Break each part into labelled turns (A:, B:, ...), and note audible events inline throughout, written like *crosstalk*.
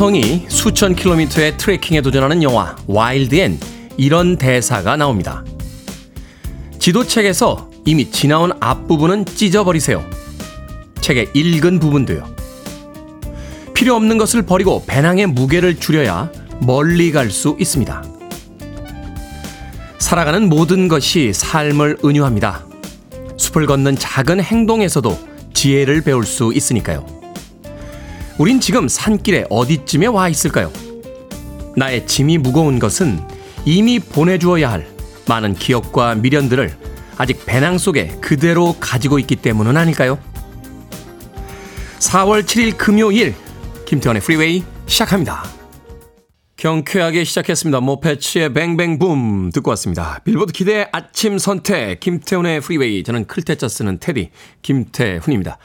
A: 여성이 수천 킬로미터의 트레킹에 도전하는 영화 와일드엔 이런 대사가 나옵니다. 지도책에서 이미 지나온 앞부분은 찢어버리세요. 책의 읽은 부분도요. 필요 없는 것을 버리고 배낭의 무게를 줄여야 멀리 갈 수 있습니다. 살아가는 모든 것이 삶을 은유합니다. 숲을 걷는 작은 행동에서도 지혜를 배울 수 있으니까요. 우린 지금 산길에 어디쯤에 와 있을까요? 나의 짐이 무거운 것은 이미 보내주어야 할 많은 기억과 미련들을 아직 배낭 속에 그대로 가지고 있기 때문은 아닐까요? 4월 7일 금요일 김태훈의 프리웨이 시작합니다. 경쾌하게 시작했습니다. Moffatts의 Bang Bang Boom 듣고 왔습니다. 빌보드 키드의 아침 선택 김태훈의 프리웨이 저는 클테짜 쓰는 테디 김태훈입니다.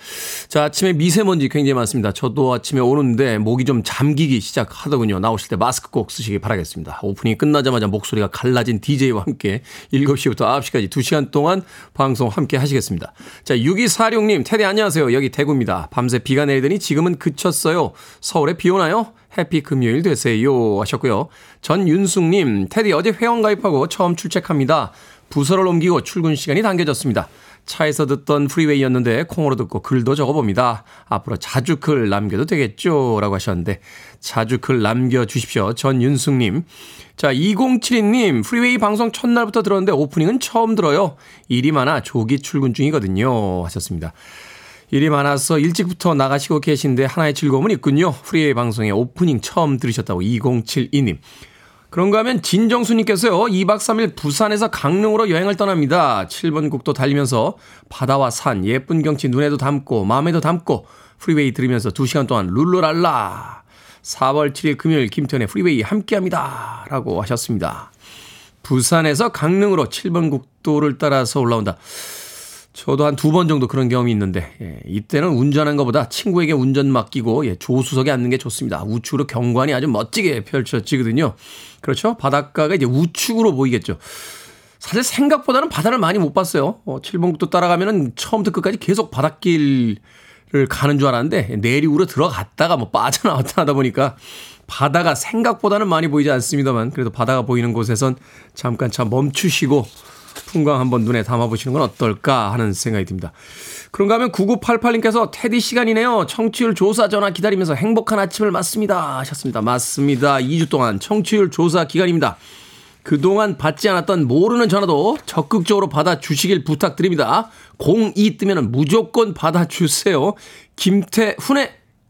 A: 자 아침에 미세먼지 굉장히 많습니다. 저도 아침에 오는데 목이 좀 잠기기 시작하더군요. 나오실 때 마스크 꼭 쓰시기 바라겠습니다. 오프닝이 끝나자마자 목소리가 갈라진 DJ와 함께 7시부터 9시까지 2시간 동안 방송 함께 하시겠습니다. 자 6246님 테디 안녕하세요. 여기 대구입니다. 밤새 비가 내리더니 지금은 그쳤어요. 서울에 비 오나요? 해피 금요일 되세요 하셨고요. 전윤숙님, 테디 어제 회원 가입하고 처음 출첵합니다. 부서를 옮기고 출근 시간이 당겨졌습니다. 차에서 듣던 프리웨이였는데 콩으로 듣고 글도 적어봅니다. 앞으로 자주 글 남겨도 되겠죠? 라고 하셨는데 자주 글 남겨주십시오. 전윤숙님. 자, 2072님, 프리웨이 방송 첫날부터 들었는데 오프닝은 처음 들어요. 일이 많아 조기 출근 중이거든요. 하셨습니다. 일이 많아서 일찍부터 나가시고 계신데 하나의 즐거움은 있군요. 프리웨이 방송의 오프닝 처음 들으셨다고 2072님. 그런가 하면 진정수님께서요, 2박 3일 부산에서 강릉으로 여행을 떠납니다. 7번 국도 달리면서 바다와 산, 예쁜 경치 눈에도 담고, 마음에도 담고, 프리웨이 들으면서 2시간 동안 룰루랄라. 4월 7일 금요일 김태훈의 프리웨이 함께 합니다. 라고 하셨습니다. 부산에서 강릉으로 7번 국도를 따라서 올라온다. 저도 한 두 번 정도 그런 경험이 있는데 예, 이때는 운전한 것보다 친구에게 운전 맡기고 예, 조수석에 앉는 게 좋습니다. 우측으로 경관이 아주 멋지게 펼쳐지거든요. 그렇죠? 바닷가가 이제 우측으로 보이겠죠. 사실 생각보다는 바다를 많이 못 봤어요. 어, 7번국도 따라가면은 처음부터 끝까지 계속 바닷길을 가는 줄 알았는데 내륙으로 들어갔다가 뭐 빠져나왔다 하다 보니까 바다가 생각보다는 많이 보이지 않습니다만 그래도 바다가 보이는 곳에선 잠깐 참 멈추시고 풍광 한번 눈에 담아보시는 건 어떨까 하는 생각이 듭니다. 그런가 하면 9988님께서 테디 시간이네요. 청취율 조사 전화 기다리면서 행복한 아침을 맞습니다. 하셨습니다. 맞습니다. 2주 동안 청취율 조사 기간입니다. 그동안 받지 않았던 모르는 전화도 적극적으로 받아주시길 부탁드립니다. 02 뜨면 무조건 받아주세요. 김태훈의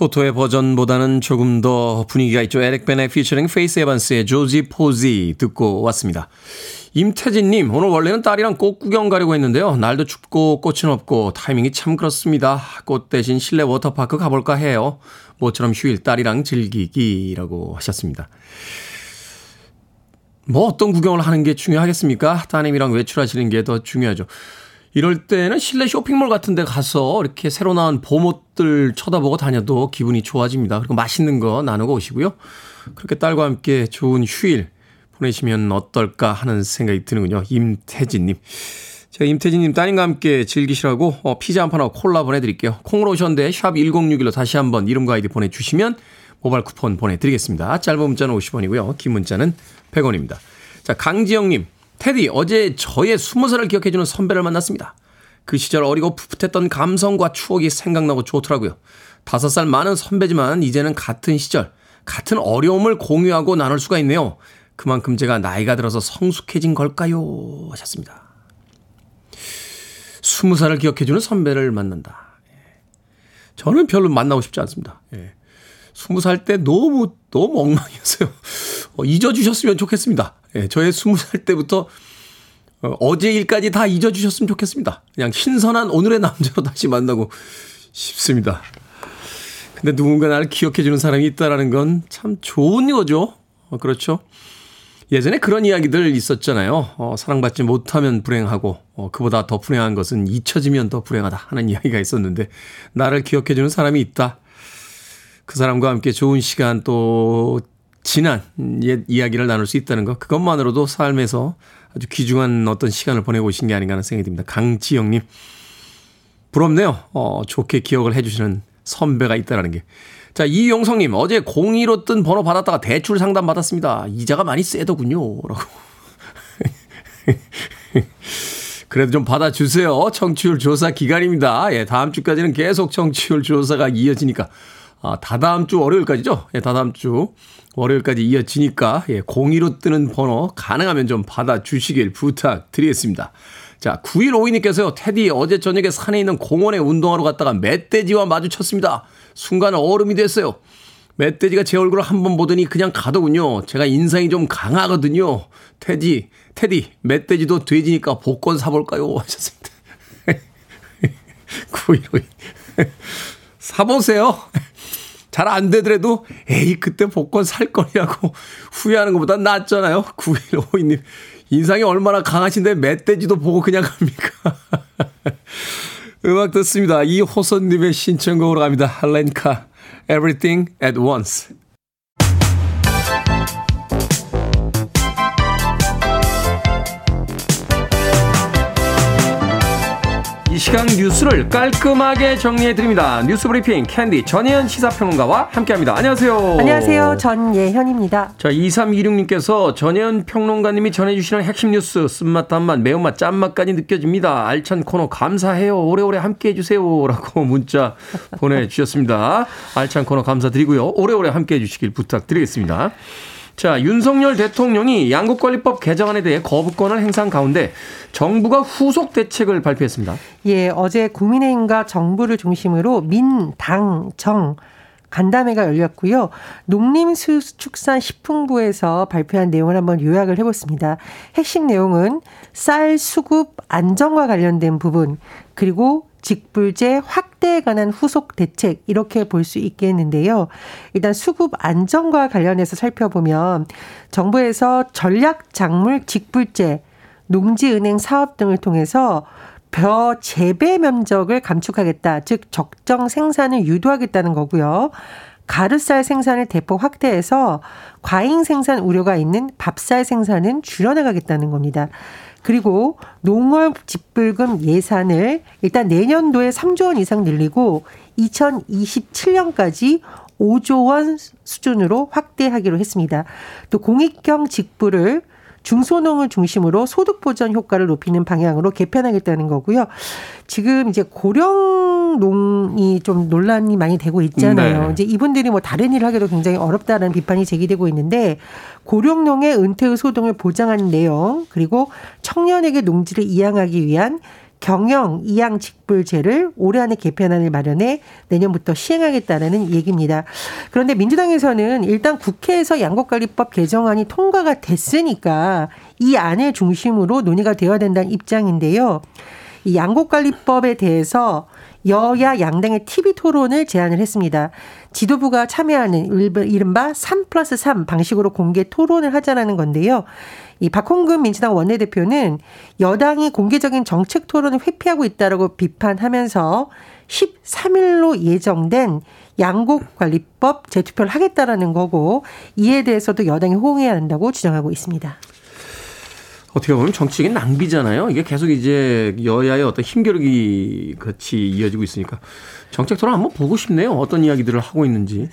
A: 토토의 버전보다는 조금 더 분위기가 있죠. 에릭 베네 피처링 페이스 에반스의 조지 포지 듣고 왔습니다. 임태진님, 오늘 원래는 딸이랑 꽃 구경 가려고 했는데요. 날도 춥고 꽃은 없고 타이밍이 참 그렇습니다. 꽃 대신 실내 워터파크 가볼까 해요. 모처럼 휴일 딸이랑 즐기기라고 하셨습니다. 뭐 어떤 구경을 하는 게 중요하겠습니까? 따님이랑 외출하시는 게 더 중요하죠. 이럴 때는 실내 쇼핑몰 같은 데 가서 이렇게 새로 나온 봄옷들 쳐다보고 다녀도 기분이 좋아집니다. 그리고 맛있는 거 나누고 오시고요. 그렇게 딸과 함께 좋은 휴일 보내시면 어떨까 하는 생각이 드는군요. 임태진님. 제가 임태진님 따님과 함께 즐기시라고 어, 피자 한 판하고 콜라 보내드릴게요. 콩으로 오셨는데 샵 1061로 다시 한번 이름과 아이디 보내주시면 모바일 쿠폰 보내드리겠습니다. 짧은 문자는 50원이고요. 긴 문자는 100원입니다. 자, 강지영님. 테디, 어제 저의 스무 살을 기억해주는 선배를 만났습니다. 그 시절 어리고 풋풋했던 감성과 추억이 생각나고 좋더라고요. 다섯 살 많은 선배지만 이제는 같은 시절, 같은 어려움을 공유하고 나눌 수가 있네요. 그만큼 제가 나이가 들어서 성숙해진 걸까요? 하셨습니다. 스무 살을 기억해주는 선배를 만난다. 예. 저는 별로 만나고 싶지 않습니다. 예. 스무 살 때 너무, 너무 엉망이었어요. 어, 잊어주셨으면 좋겠습니다. 예. 저의 스무 살 때부터 어, 어제 일까지 다 잊어주셨으면 좋겠습니다. 그냥 신선한 오늘의 남자로 다시 만나고 싶습니다. 근데 누군가 나를 기억해주는 사람이 있다라는 건 참 좋은 거죠. 어, 그렇죠. 예전에 그런 이야기들 있었잖아요. 어, 사랑받지 못하면 불행하고, 어, 그보다 더 불행한 것은 잊혀지면 더 불행하다 하는 *laughs* 이야기가 있었는데, 나를 기억해주는 사람이 있다. 그 사람과 함께 좋은 시간 또 지난 옛 이야기를 나눌 수 있다는 것, 그것만으로도 삶에서 아주 귀중한 어떤 시간을 보내고 오신 게 아닌가 하는 생각이 듭니다. 강지영님. 부럽네요. 어, 좋게 기억을 해주시는 선배가 있다라는 게. 자, 이용성님, 어제 02로 뜬 번호 받았다가 대출 상담 받았습니다. 이자가 많이 세더군요. 라고. *laughs* 그래도 좀 받아주세요. 청취율 조사 기간입니다. 예, 다음 주까지는 계속 청취율 조사가 이어지니까. 아, 다다음 주 월요일까지죠? 예, 다다음 주 월요일까지 이어지니까, 예, 02로 뜨는 번호 가능하면 좀 받아주시길 부탁드리겠습니다. 자, 9152님께서요, 테디 어제 저녁에 산에 있는 공원에 운동하러 갔다가 멧돼지와 마주쳤습니다. 순간 얼음이 됐어요. 멧돼지가 제 얼굴을 한 번 보더니 그냥 가더군요. 제가 인상이 좀 강하거든요. 테디, 테디, 멧돼지도 돼지니까 복권 사볼까요? *laughs* 하셨습니다. *laughs* 9152. *laughs* 사보세요. 잘 안 되더라도, 에이, 그때 복권 살 거냐고 *laughs* 후회하는 것보다 낫잖아요. 9152님. 인상이 얼마나 강하신데 멧돼지도 보고 그냥 갑니까? *laughs* 음악 듣습니다. 이호선님의 신청곡으로 갑니다. 자 렌카, Everything at Once. 시간 뉴스를 깔끔하게 정리해드립니다. 뉴스 브리핑 캔디 전예현 시사평론가와 함께합니다. 안녕하세요.
B: 안녕하세요. 전예현입니다.
A: 자, 2326님께서 전예현 평론가님이 전해주시는 핵심 뉴스 쓴맛, 단맛, 매운맛, 짠맛까지 느껴집니다. 알찬 코너 감사해요. 오래오래 함께해주세요. 라고 *laughs* 문자 보내주셨습니다. 알찬 코너 감사드리고요. 오래오래 함께해주시길 부탁드리겠습니다. 자, 윤석열 대통령이 양국관리법 개정안에 대해 거부권을 행사한 가운데 정부가 후속 대책을 발표했습니다.
B: 예, 어제 국민의힘과 정부를 중심으로 민, 당, 정, 간담회가 열렸고요. 농림수축산 식품부에서 발표한 내용을 한번 요약을 해봤습니다. 핵심 내용은 쌀 수급 안정과 관련된 부분 그리고 직불제 확대에 관한 후속 대책 이렇게 볼 수 있겠는데요. 일단 수급 안정과 관련해서 살펴보면 정부에서 전략 작물 직불제, 농지은행 사업 등을 통해서 벼 재배 면적을 감축하겠다. 즉 적정 생산을 유도하겠다는 거고요. 가루쌀 생산을 대폭 확대해서 과잉 생산 우려가 있는 밥쌀 생산은 줄여나가겠다는 겁니다. 그리고 농업 직불금 예산을 일단 내년도에 3조 원 이상 늘리고 2027년까지 5조 원 수준으로 확대하기로 했습니다. 또 공익형 직불을 중소농을 중심으로 소득 보전 효과를 높이는 방향으로 개편하겠다는 거고요. 지금 이제 고령농이 좀 논란이 많이 되고 있잖아요. 네. 이제 이분들이 뭐 다른 일을 하기도 굉장히 어렵다라는 비판이 제기되고 있는데 고령농의 은퇴 후 소득을 보장하는 내용 그리고 청년에게 농지를 이양하기 위한 경영 이양 직불제를 올해 안에 개편안을 마련해 내년부터 시행하겠다는 얘기입니다. 그런데 민주당에서는 일단 국회에서 양곡관리법 개정안이 통과가 됐으니까 이 안을 중심으로 논의가 되어야 된다는 입장인데요. 이 양곡관리법에 대해서 여야 양당의 TV 토론을 제안을 했습니다. 지도부가 참여하는 이른바 3 플러스 3 방식으로 공개 토론을 하자라는 건데요. 이 박홍근 민주당 원내대표는 여당이 공개적인 정책 토론을 회피하고 있다라고 비판하면서 13일로 예정된 양곡관리법 재투표를 하겠다라는 거고 이에 대해서도 여당이 호응해야 한다고 주장하고 있습니다.
A: 어떻게 보면 정치적인 낭비잖아요. 이게 계속 이제 여야의 어떤 힘겨루기 같이 이어지고 있으니까 정책 토론 한번 보고 싶네요. 어떤 이야기들을 하고 있는지.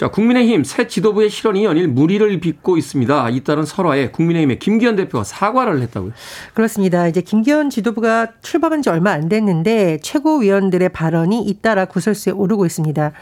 A: 자, 국민의힘 새 지도부의 실언이 연일 무리를 빚고 있습니다. 잇따른 설화에 국민의힘의 김기현 대표가 사과를 했다고요?
B: 그렇습니다. 이제 김기현 지도부가 출범한 지 얼마 안 됐는데 최고위원들의 발언이 잇따라 구설수에 오르고 있습니다.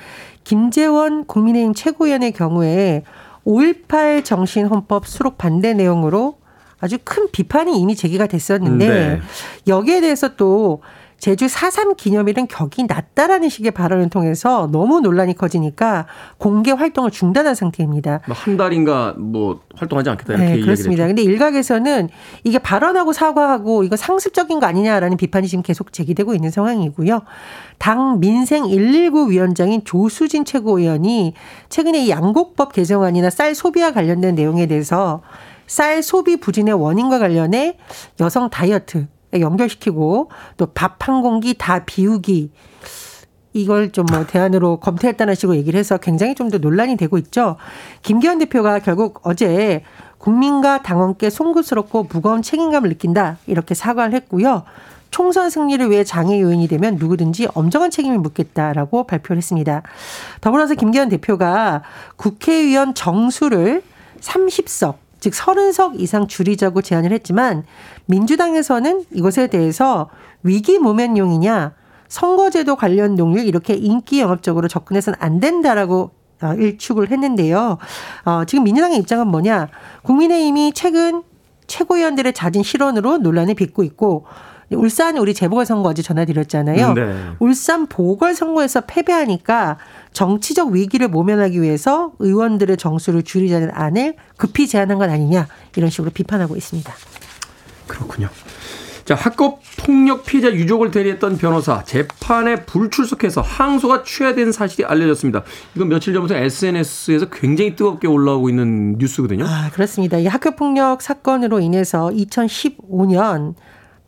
B: 김재원 국민의힘 최고위원의 경우에 5.18 정신헌법 수록 반대 내용으로 아주 큰 비판이 이미 제기가 됐었는데 네. 여기에 대해서 또 제주 4.3 기념일은 격이 낮다라는 식의 발언을 통해서 너무 논란이 커지니까 공개 활동을 중단한 상태입니다.
A: 뭐한 달인가 뭐 활동하지 않겠다 이렇게
B: 네, 그렇습니다. 근데 일각에서는 이게 발언하고 사과하고 이거 상습적인 거 아니냐라는 비판이 지금 계속 제기되고 있는 상황이고요. 당 민생 119 위원장인 조수진 최고위원이 최근에 이 양곡법 개정안이나 쌀 소비와 관련된 내용에 대해서 쌀 소비 부진의 원인과 관련해 여성 다이어트 연결시키고 또 밥 한 공기 다 비우기 이걸 좀 뭐 대안으로 검토했다는 식으로 얘기를 해서 굉장히 좀 더 논란이 되고 있죠. 김기현 대표가 결국 어제 국민과 당원께 송구스럽고 무거운 책임감을 느낀다 이렇게 사과를 했고요. 총선 승리를 위해 장애 요인이 되면 누구든지 엄정한 책임을 묻겠다라고 발표를 했습니다. 더불어서 김기현 대표가 국회의원 정수를 30석 즉 30석 이상 줄이자고 제안을 했지만 민주당에서는 이것에 대해서 위기 모면용이냐 선거제도 관련 동일 이렇게 인기 영업적으로 접근해서는 안 된다라고 어, 일축을 했는데요. 어, 지금 민주당의 입장은 뭐냐? 국민의힘이 최근 최고위원들의 잦은 실언으로 논란을 빚고 있고 울산 우리 재보궐선거 어제 전화드렸잖아요. 네. 울산 보궐선거에서 패배하니까 정치적 위기를 모면하기 위해서 의원들의 정수를 줄이자는 안을 급히 제안한 것 아니냐 이런 식으로 비판하고 있습니다.
A: 그렇군요. 자, 학교 폭력 피해자 유족을 대리했던 변호사 재판에 불출석해서 항소가 취하된 사실이 알려졌습니다. 이건 며칠 전부터 SNS에서 굉장히 뜨겁게 올라오고 있는 뉴스거든요.
B: 아, 그렇습니다. 이 학교 폭력 사건으로 인해서 2015년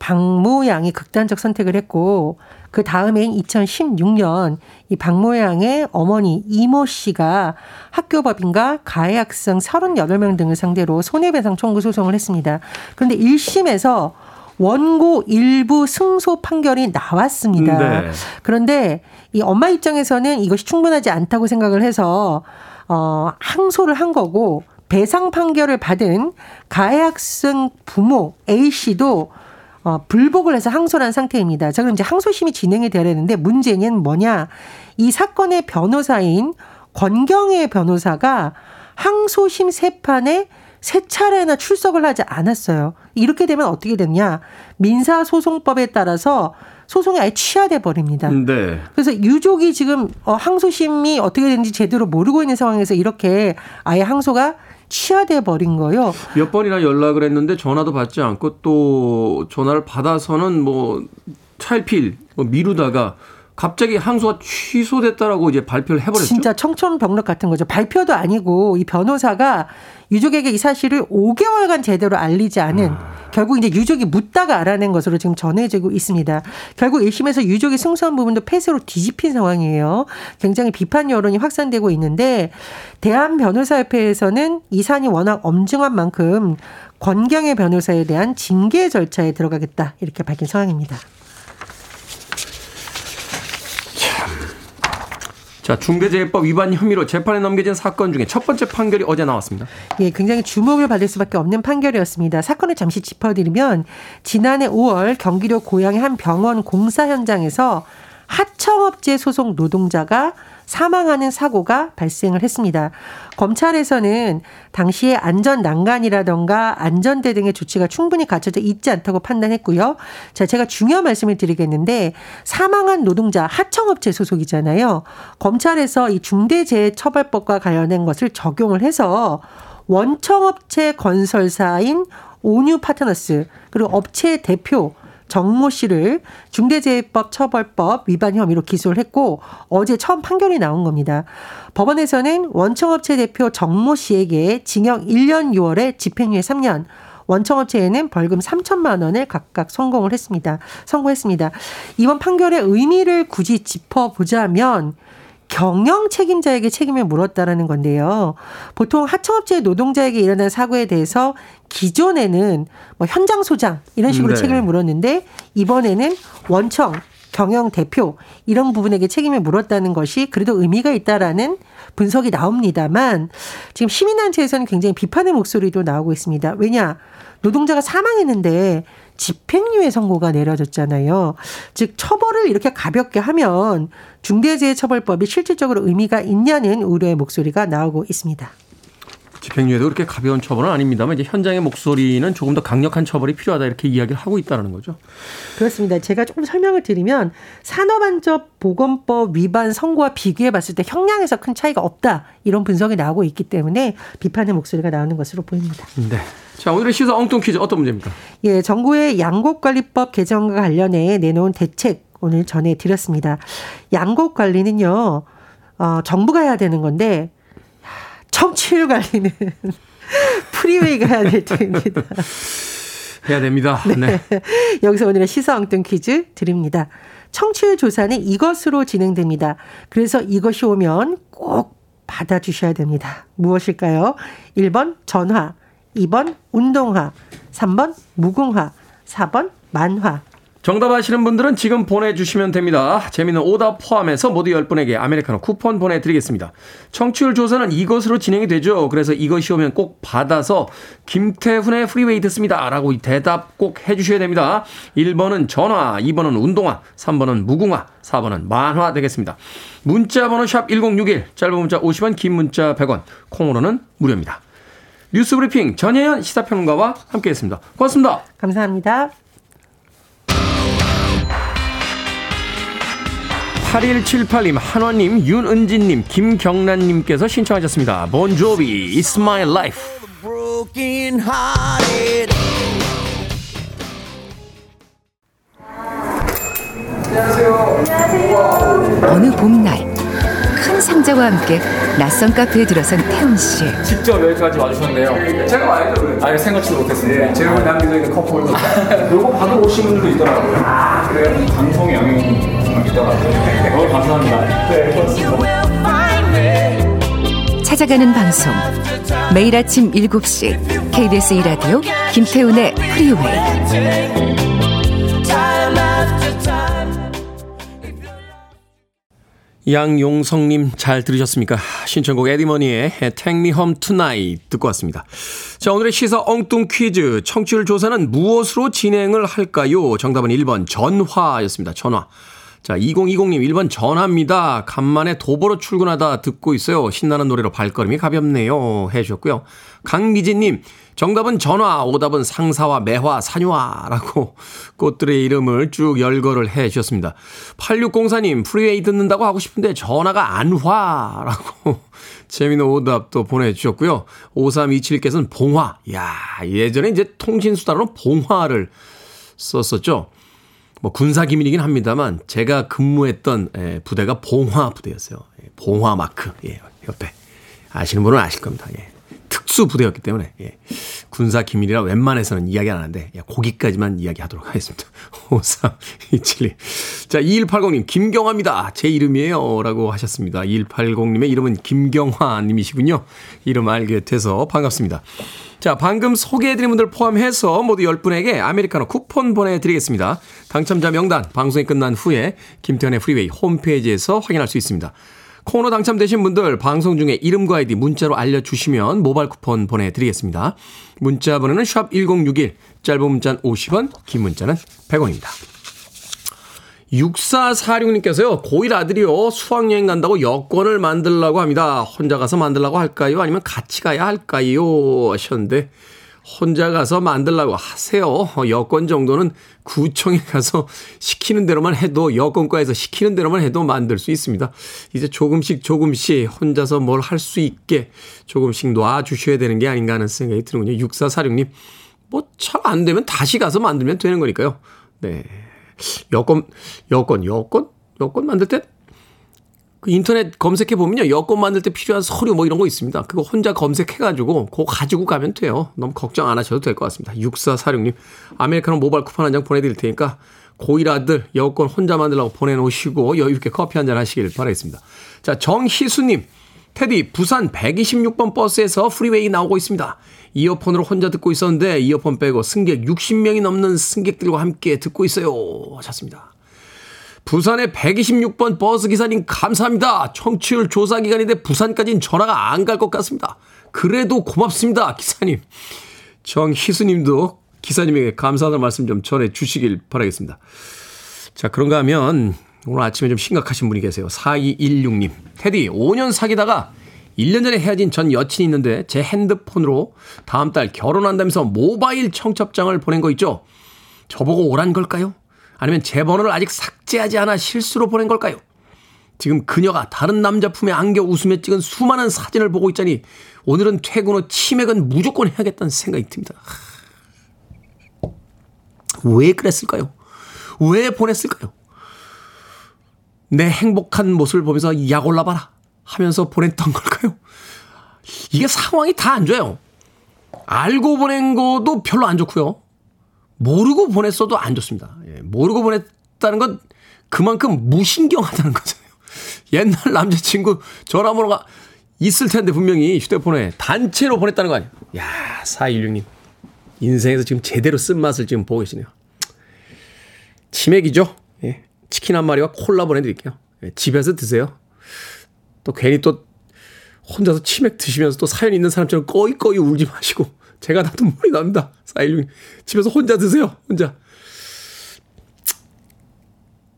B: 박모 양이 극단적 선택을 했고 그 다음해인 2016년 이 박모 양의 어머니 이모 씨가 학교법인과 가해 학생 38명 등을 상대로 손해배상 청구 소송을 했습니다. 그런데 1심에서 원고 일부 승소 판결이 나왔습니다. 네. 그런데 이 엄마 입장에서는 이것이 충분하지 않다고 생각을 해서 어 항소를 한 거고 배상 판결을 받은 가해 학생 부모 A 씨도 어, 불복을 해서 항소를 한 상태입니다. 자, 그럼 이제 항소심이 진행이 되어야 되는데 문제는 뭐냐. 이 사건의 변호사인 권경혜 변호사가 항소심 세판에 세 차례나 출석을 하지 않았어요. 이렇게 되면 어떻게 되냐. 민사소송법에 따라서 소송이 아예 취하돼 버립니다. 네. 그래서 유족이 지금 어, 항소심이 어떻게 되는지 제대로 모르고 있는 상황에서 이렇게 아예 항소가 취하돼 버린 거예요.
A: 몇 번이나 연락을 했는데 전화도 받지 않고 또 전화를 받아서는 뭐 차일필 뭐 미루다가 갑자기 항소가 취소됐다라고 이제 발표를 해버렸죠.
B: 진짜 청천벽력 같은 거죠. 발표도 아니고 이 변호사가 유족에게 이 사실을 5개월간 제대로 알리지 않은 아. 결국 이제 유족이 묻다가 알아낸 것으로 지금 전해지고 있습니다. 결국 1심에서 유족이 승소한 부분도 폐쇄로 뒤집힌 상황이에요. 굉장히 비판 여론이 확산되고 있는데 대한변호사협회에서는 이 사안이 워낙 엄중한 만큼 권경의 변호사에 대한 징계 절차에 들어가겠다 이렇게 밝힌 상황입니다.
A: 자, 중대재해법 위반 혐의로 재판에 넘겨진 사건 중에 첫 번째 판결이 어제 나왔습니다.
B: 예, 굉장히 주목을 받을 수밖에 없는 판결이었습니다. 사건을 잠시 짚어드리면 지난해 5월 경기도 고양의 한 병원 공사 현장에서 하청업체 소속 노동자가 사망하는 사고가 발생을 했습니다. 검찰에서는 당시에 안전 난간이라던가 안전대 등의 조치가 충분히 갖춰져 있지 않다고 판단했고요. 자, 제가 중요한 말씀을 드리겠는데 사망한 노동자 하청업체 소속이잖아요. 검찰에서 이 중대재해처벌법과 관련된 것을 적용을 해서 원청업체 건설사인 오뉴 파트너스 그리고 업체 대표 정모 씨를 중대재해법 처벌법 위반 혐의로 기소를 했고 어제 처음 판결이 나온 겁니다. 법원에서는 원청업체 대표 정모 씨에게 징역 1년 6월에 집행유예 3년 원청업체에는 벌금 3천만 원을 각각 성공을 했습니다. 선고했습니다. 이번 판결의 의미를 굳이 짚어보자면 경영 책임자에게 책임을 물었다라는 건데요. 보통 하청업체 노동자에게 일어난 사고에 대해서 기존에는 뭐 현장 소장 이런 식으로 네. 책임을 물었는데 이번에는 원청 경영 대표 이런 부분에게 책임을 물었다는 것이 그래도 의미가 있다라는 분석이 나옵니다만 지금 시민단체에서는 굉장히 비판의 목소리도 나오고 있습니다. 왜냐 노동자가 사망했는데 집행유예 선고가 내려졌잖아요. 즉 처벌을 이렇게 가볍게 하면 중대재해처벌법이 실질적으로 의미가 있냐는 우려의 목소리가 나오고 있습니다.
A: 집행유예도 그렇게 가벼운 처벌은 아닙니다만 이제 현장의 목소리는 조금 더 강력한 처벌이 필요하다 이렇게 이야기를 하고 있다는 거죠.
B: 그렇습니다. 제가 조금 설명을 드리면 산업안전 보건법 위반 선고와 비교해 봤을 때 형량에서 큰 차이가 없다 이런 분석이 나오고 있기 때문에 비판의 목소리가 나오는 것으로 보입니다.
A: 네. 자, 오늘의 시사 엉뚱 퀴즈 어떤 문제입니까?
B: 예, 정부의 양곡관리법 개정과 관련해 내놓은 대책 오늘 전해드렸습니다. 양곡 관리는요, 어, 정부가 해야 되는 건데 청취율 관리는 *laughs* 프리웨이가 해야 될 텐입니다.
A: 해야 됩니다. 네. 네.
B: 여기서 오늘의 시사 엉뚱 퀴즈 드립니다. 청취율 조사는 이것으로 진행됩니다. 그래서 이것이 오면 꼭 받아주셔야 됩니다. 무엇일까요? 1번 전화, 2번 운동화, 3번 무궁화, 4번 만화.
A: 정답 아시는 분들은 지금 보내주시면 됩니다. 재미있는 오답 포함해서 모두 10분에게 아메리카노 쿠폰 보내드리겠습니다. 청취율 조사는 이것으로 진행이 되죠. 그래서 이것이 오면 꼭 받아서 김태훈의 프리웨이 듣습니다. 라고 대답 꼭 해주셔야 됩니다. 1번은 전화, 2번은 운동화, 3번은 무궁화, 4번은 만화 되겠습니다. 문자 번호 샵 1061, 짧은 문자 50원, 긴 문자 100원, 콩으로는 무료입니다. 뉴스 브리핑 전혜연 시사평론가와 함께했습니다. 고맙습니다.
B: 감사합니다.
A: 8178님, 한화님, 윤은진님, 김경란님께서 신청하셨습니다. 본조비, It's My Life.
C: 어느 봄날 큰 상자와 함께 낯선 카페에 들어선 태훈 씨.
D: 직접 여기까지 와주셨네요. 제가 와야죠. 그래. 아예 생각지도 못했습니다. 네, 제가 남겨져 있는 컵홀더. 요거 받아 오신 분들도 있더라고요. 아 그래요? 방송의 영향이 있더라고요. 너무 감사합니다. 네, 고맙습니다.
C: 찾아가는 방송 매일 아침 7시 KBS 2라디오 김태훈의 프리웨이
A: 양용성님 잘 들으셨습니까? 신청곡 에디머니의 Take Me Home Tonight 듣고 왔습니다. 자, 오늘의 시사 엉뚱 퀴즈. 청취율 조사는 무엇으로 진행을 할까요? 정답은 1번 전화였습니다. 전화. 자, 2020님 1번 전화입니다. 간만에 도보로 출근하다 듣고 있어요. 신나는 노래로 발걸음이 가볍네요. 해 주셨고요. 강미진님 정답은 전화, 오답은 상사와 매화, 산유화라고 꽃들의 이름을 쭉 열거를 해 주셨습니다. 8604님, 프리웨이 듣는다고 하고 싶은데 전화가 안 화라고 *laughs* 재미있는 오답도 보내주셨고요. 5327께서는 봉화. 야 예전에 이제 통신수단으로 봉화를 썼었죠. 뭐 군사 기밀이긴 합니다만 제가 근무했던 부대가 봉화 부대였어요. 예, 봉화 마크. 예, 옆에. 아시는 분은 아실 겁니다. 예. 특수 부대였기 때문에 예. 군사 기밀이라 웬만해서는 이야기 안 하는데 예, 거기까지만 이야기하도록 하겠습니다. *laughs* 5327님. 자, 2180님 김경화입니다. 제 이름이에요. 라고 하셨습니다. 2180님의 이름은 김경화 님이시군요. 이름 알게 돼서 반갑습니다. 자, 방금 소개해드린 분들 포함해서 모두 10분에게 아메리카노 쿠폰 보내드리겠습니다. 당첨자 명단 방송이 끝난 후에 김태훈의 프리웨이 홈페이지에서 확인할 수 있습니다. 코너 당첨되신 분들 방송 중에 이름과 아이디 문자로 알려주시면 모바일 쿠폰 보내드리겠습니다. 문자 번호는 샵 1061, 짧은 문자는 50원, 긴 문자는 100원입니다. 6446님께서요, 고1 아들이요, 수학여행 간다고 여권을 만들라고 합니다. 혼자 가서 만들라고 할까요? 아니면 같이 가야 할까요? 하셨는데, 혼자 가서 만들라고 하세요. 여권 정도는 구청에 가서 시키는 대로만 해도 여권과에서 시키는 대로만 해도 만들 수 있습니다. 이제 조금씩 조금씩 혼자서 뭘 할 수 있게 조금씩 놔주셔야 되는 게 아닌가 하는 생각이 드는군요. 6446님. 뭐 잘 안 되면 다시 가서 만들면 되는 거니까요. 네. 여권, 여권, 여권? 여권 만들 때 그 인터넷 검색해 보면요. 여권 만들 때 필요한 서류 뭐 이런 거 있습니다. 그거 혼자 검색해 가지고 그거 가지고 가면 돼요. 너무 걱정 안 하셔도 될 것 같습니다. 6446님. 아메리카노 모바일 쿠폰 한 장 보내 드릴 테니까 고1 아들 여권 혼자 만들라고 보내 놓으시고 여유 있게 커피 한 잔 하시길 바라겠습니다. 자, 정희수 님. 테디 부산 126번 버스에서 Freeway 나오고 있습니다. 이어폰으로 혼자 듣고 있었는데 이어폰 빼고 승객 60명이 넘는 승객들과 함께 듣고 있어요. 하셨습니다. 부산의 126번 버스 기사님 감사합니다. 청취율 조사 기간인데 부산까지는 전화가 안 갈 것 같습니다. 그래도 고맙습니다. 기사님. 정희수님도 기사님에게 감사하다는 말씀 좀 전해 주시길 바라겠습니다. 자, 그런가 하면 오늘 아침에 좀 심각하신 분이 계세요. 4216님. 테디, 5년 사귀다가 1년 전에 헤어진 전 여친이 있는데 제 핸드폰으로 다음 달 결혼한다면서 모바일 청첩장을 보낸 거 있죠? 저보고 오란 걸까요? 아니면 제 번호를 아직 삭제하지 않아 실수로 보낸 걸까요? 지금 그녀가 다른 남자 품에 안겨 웃으며 찍은 수많은 사진을 보고 있자니 오늘은 퇴근 후 치맥은 무조건 해야겠다는 생각이 듭니다. 왜 그랬을까요? 왜 보냈을까요? 내 행복한 모습을 보면서 약 올라봐라 하면서 보냈던 걸까요? 이게 상황이 다 안 좋아요. 알고 보낸 것도 별로 안 좋고요. 모르고 보냈어도 안 좋습니다. 예, 모르고 보냈다는 건 그만큼 무신경하다는 거잖아요. *laughs* 옛날 남자친구 전화번호가 있을 텐데 분명히 휴대폰에 단체로 보냈다는 거 아니에요. 야, 416님. 인생에서 지금 제대로 쓴맛을 지금 보고 계시네요. 치맥이죠? 예. 치킨 한 마리와 콜라 보내드릴게요. 예. 집에서 드세요. 또 괜히 또 혼자서 치맥 드시면서 또 사연 있는 사람처럼 꺼이꺼이 울지 마시고 제가 다 눈물이 납니다. 416님. 집에서 혼자 드세요. 혼자.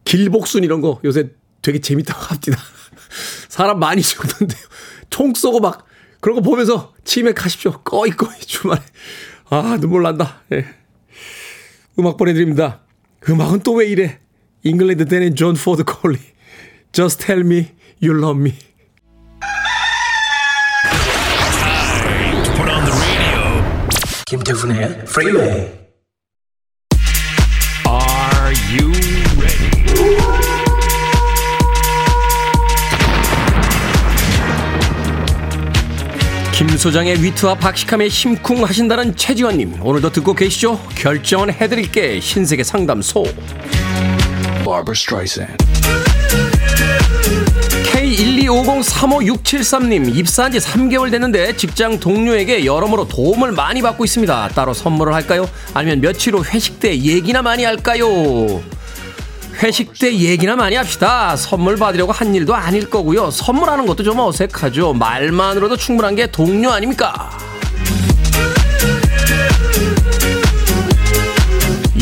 A: 길복순 이런 거 요새 되게 재밌다고 합니다. *laughs* 사람 많이 죽던데요. 총 쏘고 막 그런 거 보면서 치맥하십시오. 꺼이 꺼이 주말에. 아 눈물 난다. 예. 음악 보내드립니다. 음악은 또 왜 이래? England Dan & John Ford Coley. Just tell me you love me.
E: 김태훈의 Freeway.
F: Are you ready?
A: 김 소장의 위트와 박식함에 심쿵하신다는 최지원님 오늘도 듣고 계시죠? 결정은 해드릴게 신세계 상담소
E: Barbara Streisand.
A: K125035673님 입사한 지 3개월 됐는데 직장 동료에게 여러모로 도움을 많이 받고 있습니다. 따로 선물을 할까요? 아니면 며칠 후 회식 때 얘기나 많이 할까요? 회식 때 얘기나 많이 합시다. 선물 받으려고 한 일도 아닐 거고요. 선물하는 것도 좀 어색하죠. 말만으로도 충분한 게 동료 아닙니까?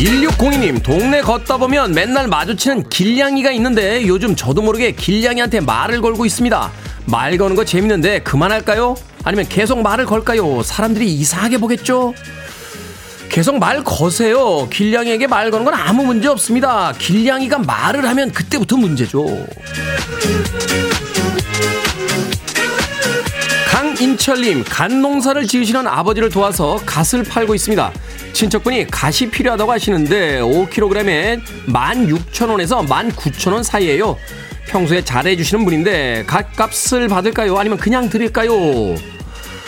A: 1602님, 동네 걷다 보면 맨날 마주치는 길냥이가 있는데 요즘 저도 모르게 길냥이한테 말을 걸고 있습니다. 말 거는 거 재밌는데 그만할까요? 아니면 계속 말을 걸까요? 사람들이 이상하게 보겠죠? 계속 말 거세요. 길냥이에게 말 거는 건 아무 문제 없습니다. 길냥이가 말을 하면 그때부터 문제죠. 강인철님, 갓 농사를 지으시는 아버지를 도와서 갓을 팔고 있습니다. 친척분이 갓이 필요하다고 하시는데 5kg에 16,000원에서 19,000원 사이에요. 평소에 잘해주시는 분인데 갓값을 받을까요? 아니면 그냥 드릴까요?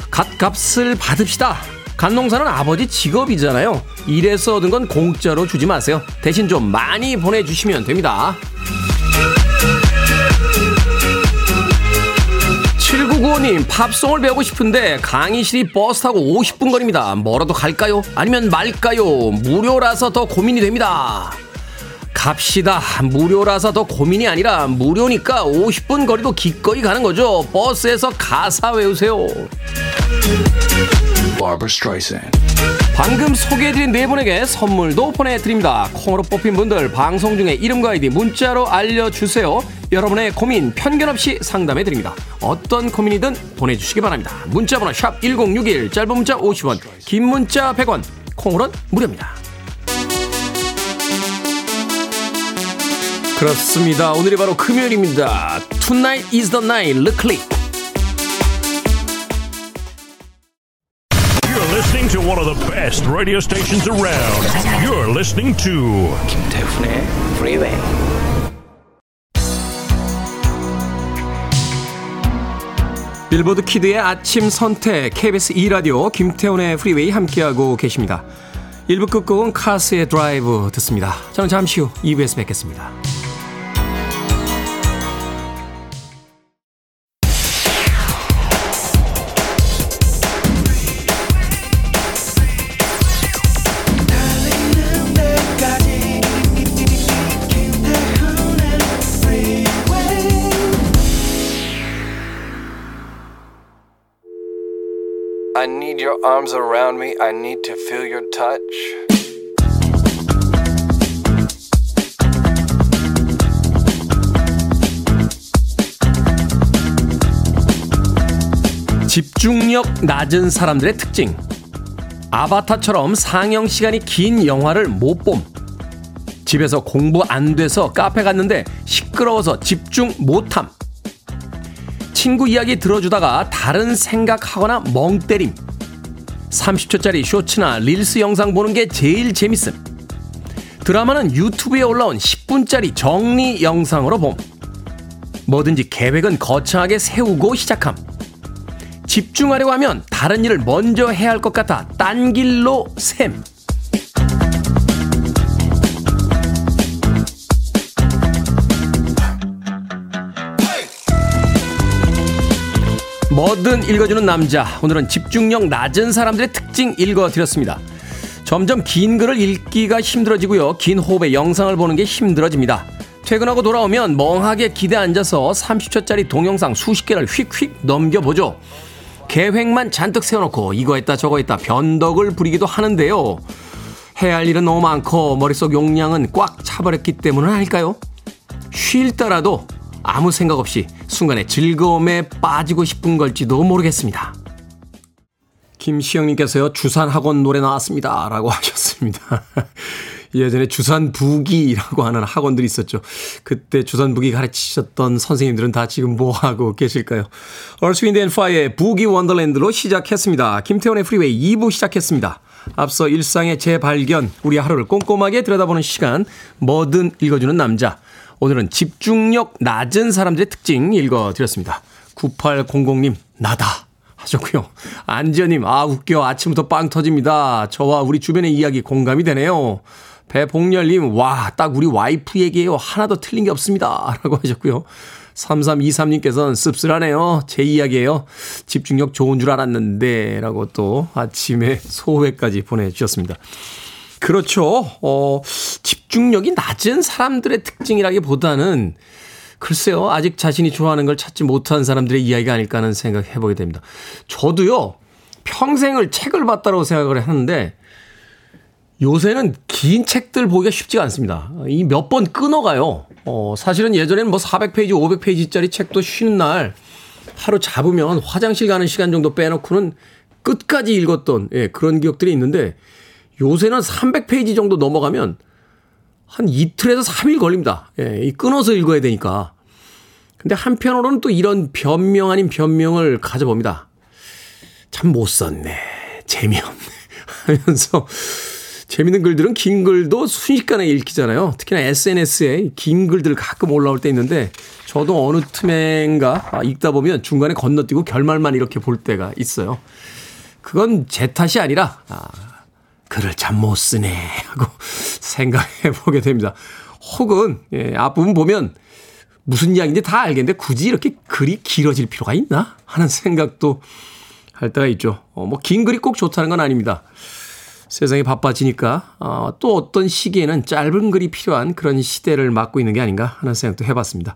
A: 갓값을 받읍시다. 갓농사는 아버지 직업이잖아요. 일해서 얻은 건 공짜로 주지 마세요. 대신 좀 많이 보내주시면 됩니다. 7995님, 팝송을 배우고 싶은데 강의실이 버스 타고 50분 거리입니다. 멀어도 갈까요? 아니면 말까요? 무료라서 더 고민이 됩니다. 갑시다. 무료라서 더 고민이 아니라 무료니까 50분 거리도 기꺼이 가는 거죠. 버스에서 가사 외우세요.
E: Barbara Streisand.
A: 방금 소개해드린 네 분에게 선물도 보내드립니다. 콩으로 뽑힌 분들 방송 중에 이름과 아이디 문자로 알려주세요. 여러분의 고민 편견 없이 상담해드립니다. 어떤 고민이든 보내주시기 바랍니다. 문자번호 샵1061 짧은 문자 50원 긴 문자 100원 콩으로는 무료입니다. 그렇습니다. 오늘이 바로 금요일입니다. Tonight is the night,
F: Le Click. To one of the best radio stations around. You're listening to
E: 김태훈의 Freeway.
A: 빌보드 키드의 아침 선택 KBS 2 라디오 김태훈의 Freeway 함께하고 계십니다. 1부 끝곡은 카스의 드라이브 듣습니다. 저는 잠시 후 2부에서 뵙겠습니다.
G: Your arms around me. I need to feel your touch.
A: 집중력 낮은 사람들의 특징. 아바타처럼 상영 시간이 긴 영화를 못 봄. 집에서 공부 안 돼서 카페 갔는데 시끄러워서 집중 못함. 친구 이야기 들어주다가 다른 생각하거나 멍 때림. 30초짜리 쇼츠나 릴스 영상 보는 게 제일 재밌음. 드라마는 유튜브에 올라온 10분짜리 정리 영상으로 봄. 뭐든지 계획은 거창하게 세우고 시작함. 집중하려고 하면 다른 일을 먼저 해야 할 것 같아 딴 길로 샘. 뭐든 읽어주는 남자. 오늘은 집중력 낮은 사람들의 특징 읽어드렸습니다. 점점 긴 글을 읽기가 힘들어지고요. 긴 호흡의 영상을 보는 게 힘들어집니다. 퇴근하고 돌아오면 멍하게 기대 앉아서 30초짜리 동영상 수십 개를 휙휙 넘겨보죠. 계획만 잔뜩 세워놓고 이거 했다 저거 했다 변덕을 부리기도 하는데요. 해야 할 일은 너무 많고 머릿속 용량은 꽉 차버렸기 때문은 아닐까요? 쉴 때라도 아무 생각 없이 순간에 즐거움에 빠지고 싶은 걸지도 모르겠습니다. 김시영님께서요, 주산학원 노래 나왔습니다. 라고 *laughs* 하셨습니다. 예전에 주산부기라고 하는 학원들이 있었죠. 그때 주산부기 가르치셨던 선생님들은 다 지금 뭐 하고 계실까요? Earth, Wind & Fire의 Boogie Wonderland로 시작했습니다. 김태훈의 Freeway 2부 시작했습니다. 앞서 일상의 재발견, 우리 하루를 꼼꼼하게 들여다보는 시간, 뭐든 읽어주는 남자. 오늘은 집중력 낮은 사람들의 특징 읽어드렸습니다. 9800님, 나다. 하셨고요. 안지연님, 아, 웃겨. 아침부터 빵 터집니다. 저와 우리 주변의 이야기 공감이 되네요. 배봉렬님, 와, 딱 우리 와이프 얘기예요. 하나도 틀린 게 없습니다. *laughs* 라고 하셨고요. 3323님께서는 씁쓸하네요. 제 이야기예요. 집중력 좋은 줄 알았는데. 라고 또 아침에 소회까지 보내주셨습니다. 그렇죠. 어, 집중력이 낮은 사람들의 특징이라기보다는 글쎄요. 아직 자신이 좋아하는 걸 찾지 못한 사람들의 이야기가 아닐까 하는 생각 해보게 됩니다. 저도요. 평생을 책을 봤다고 생각을 하는데 요새는 긴 책들 보기가 쉽지가 않습니다. 이 몇 번 끊어가요. 어, 사실은 예전에는 뭐 400페이지, 500페이지짜리 책도 쉬는 날 하루 잡으면 화장실 가는 시간 정도 빼놓고는 끝까지 읽었던 예, 그런 기억들이 있는데 요새는 300페이지 정도 넘어가면 한 이틀에서 3일 걸립니다. 예, 끊어서 읽어야 되니까. 근데 한편으로는 또 이런 변명 아닌 변명을 가져봅니다. 참 못 썼네. 재미없네. *laughs* 하면서 재밌는 글들은 긴 글도 순식간에 읽히잖아요. 특히나 SNS에 긴 글들 가끔 올라올 때 있는데 저도 어느 틈엔가 읽다 보면 중간에 건너뛰고 결말만 이렇게 볼 때가 있어요. 그건 제 탓이 아니라 아, 글을 참 못 쓰네 하고 *laughs* 생각해 보게 됩니다. 혹은 예, 앞부분 보면 무슨 이야기인지 다 알겠는데 굳이 이렇게 글이 길어질 필요가 있나 하는 생각도 할 때가 있죠. 어, 뭐 긴 글이 꼭 좋다는 건 아닙니다. 세상이 바빠지니까 어, 또 어떤 시기에는 짧은 글이 필요한 그런 시대를 맞고 있는 게 아닌가 하는 생각도 해봤습니다.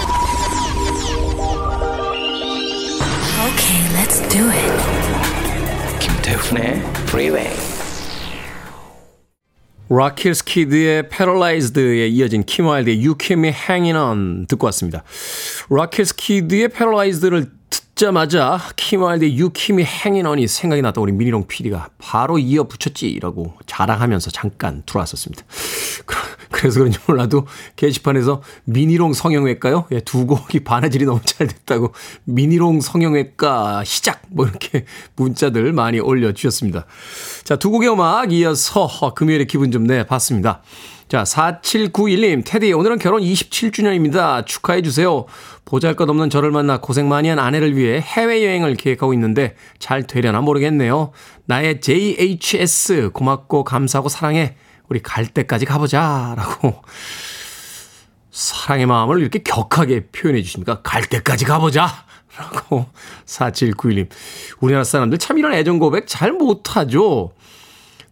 C: Let's do it.
E: 김태훈의 Freeway.
A: Rock Kills Kid의 Paralyzed에 이어진 Kim Wilde의 You Keep Me Hanging On 듣고 왔습니다. Rock Kills Kid의 Paralyzed를 듣자마자 Me Hanging On이 생각이 났던 우리 미니롱 PD가 바로 이어 붙였지라고 자랑하면서 잠깐 들어왔었습니다. 그래서 그런지 몰라도 게시판에서 미니롱 성형외과요? 예, 두 곡이 바느질이 너무 잘 됐다고 미니롱 성형외과 시작 뭐 이렇게 문자들 많이 올려주셨습니다. 자, 두 곡의 음악 이어서 금요일에 기분 좀 내봤습니다. 자, 4791님, 테디, 오늘은 결혼 27주년입니다. 축하해주세요. 보잘 것 없는 저를 만나 고생 많이 한 아내를 위해 해외여행을 계획하고 있는데 잘 되려나 모르겠네요. 나의 JHS, 고맙고 감사하고 사랑해. 우리 갈 때까지 가보자. 라고. 사랑의 마음을 이렇게 격하게 표현해 주십니까? 갈 때까지 가보자. 라고 4791님. 우리나라 사람들 참 이런 애정 고백 잘 못하죠.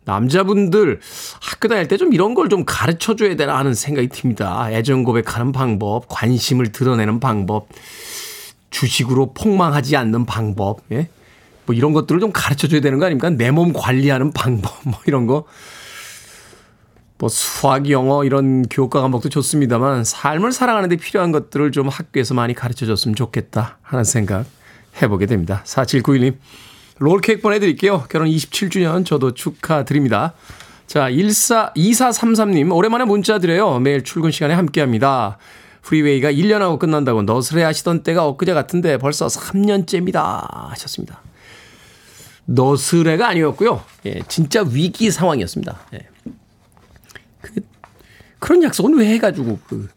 A: 남자분들 학교 다닐 때 좀 이런 걸 좀 가르쳐 줘야 되나 하는 생각이 듭니다. 애정 고백하는 방법, 관심을 드러내는 방법, 주식으로 폭망하지 않는 방법, 예? 뭐 이런 것들을 좀 가르쳐 줘야 되는 거 아닙니까? 내 몸 관리하는 방법, *laughs* 뭐 이런 거. 뭐 수학, 영어 이런 교과 과목도 좋습니다만 삶을 살아가는 데 필요한 것들을 좀 학교에서 많이 가르쳐 줬으면 좋겠다 하는 생각 해보게 됩니다. 4791님. 롤케이크 보내드릴게요. 결혼 27주년 저도 축하드립니다. 자, 14, 2433님, 오랜만에 문자 드려요. 매일 출근 시간에 함께 합니다. 프리웨이가 1년하고 끝난다고 너스레 하시던 때가 엊그제 같은데 벌써 3년째입니다. 하셨습니다. 너스레가 아니었고요. 예, 진짜 위기 상황이었습니다. 예. 그, 그런 약속은 왜 해가지고, 그,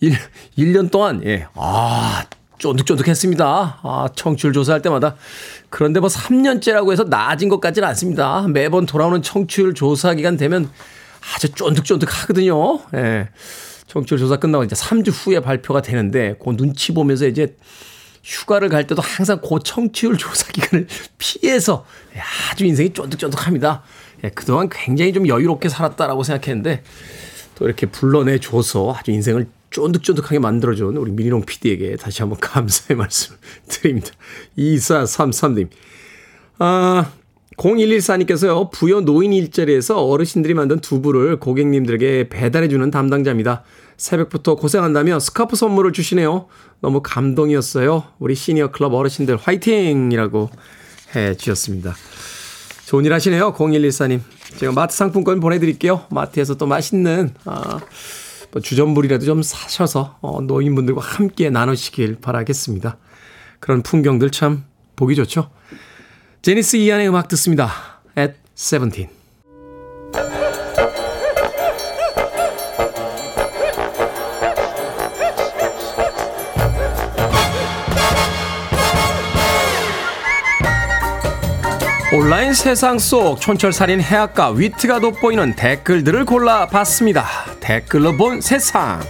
A: 1, 1년 동안, 예, 아, 쫀득쫀득했습니다. 아, 청취율 조사할 때마다. 그런데 뭐 3년째라고 해서 나아진 것 같지는 않습니다. 매번 돌아오는 청취율 조사 기간 되면 아주 쫀득쫀득 하거든요. 예. 청취율 조사 끝나고 이제 3주 후에 발표가 되는데, 그 눈치 보면서 이제 휴가를 갈 때도 항상 그 청취율 조사 기간을 *laughs* 피해서 아주 인생이 쫀득쫀득합니다. 예, 그동안 굉장히 좀 여유롭게 살았다라고 생각했는데, 또 이렇게 불러내 줘서 아주 인생을 쫀득쫀득하게 만들어준 우리 미니롱 PD에게 다시 한번 감사의 *laughs* 말씀 드립니다. 2433님. 아, 0114님께서요, 부여 노인 일자리에서 어르신들이 만든 두부를 고객님들에게 배달해주는 담당자입니다. 새벽부터 고생한다며 스카프 선물을 주시네요. 너무 감동이었어요. 우리 시니어 클럽 어르신들 화이팅! 이라고 해 주셨습니다. 좋은 일 하시네요. 0114님. 제가 마트 상품권 보내드릴게요. 마트에서 또 맛있는, 아, 뭐 주전부리라도 좀 사셔서 어, 노인분들과 함께 나누시길 바라겠습니다. 그런 풍경들 참 보기 좋죠. 제니스 이안의 음악 듣습니다. At 17. 온라인 세상 속 촌철살인 해악과 위트가 돋보이는 댓글들을 골라봤습니다. 댓글로 본 세상.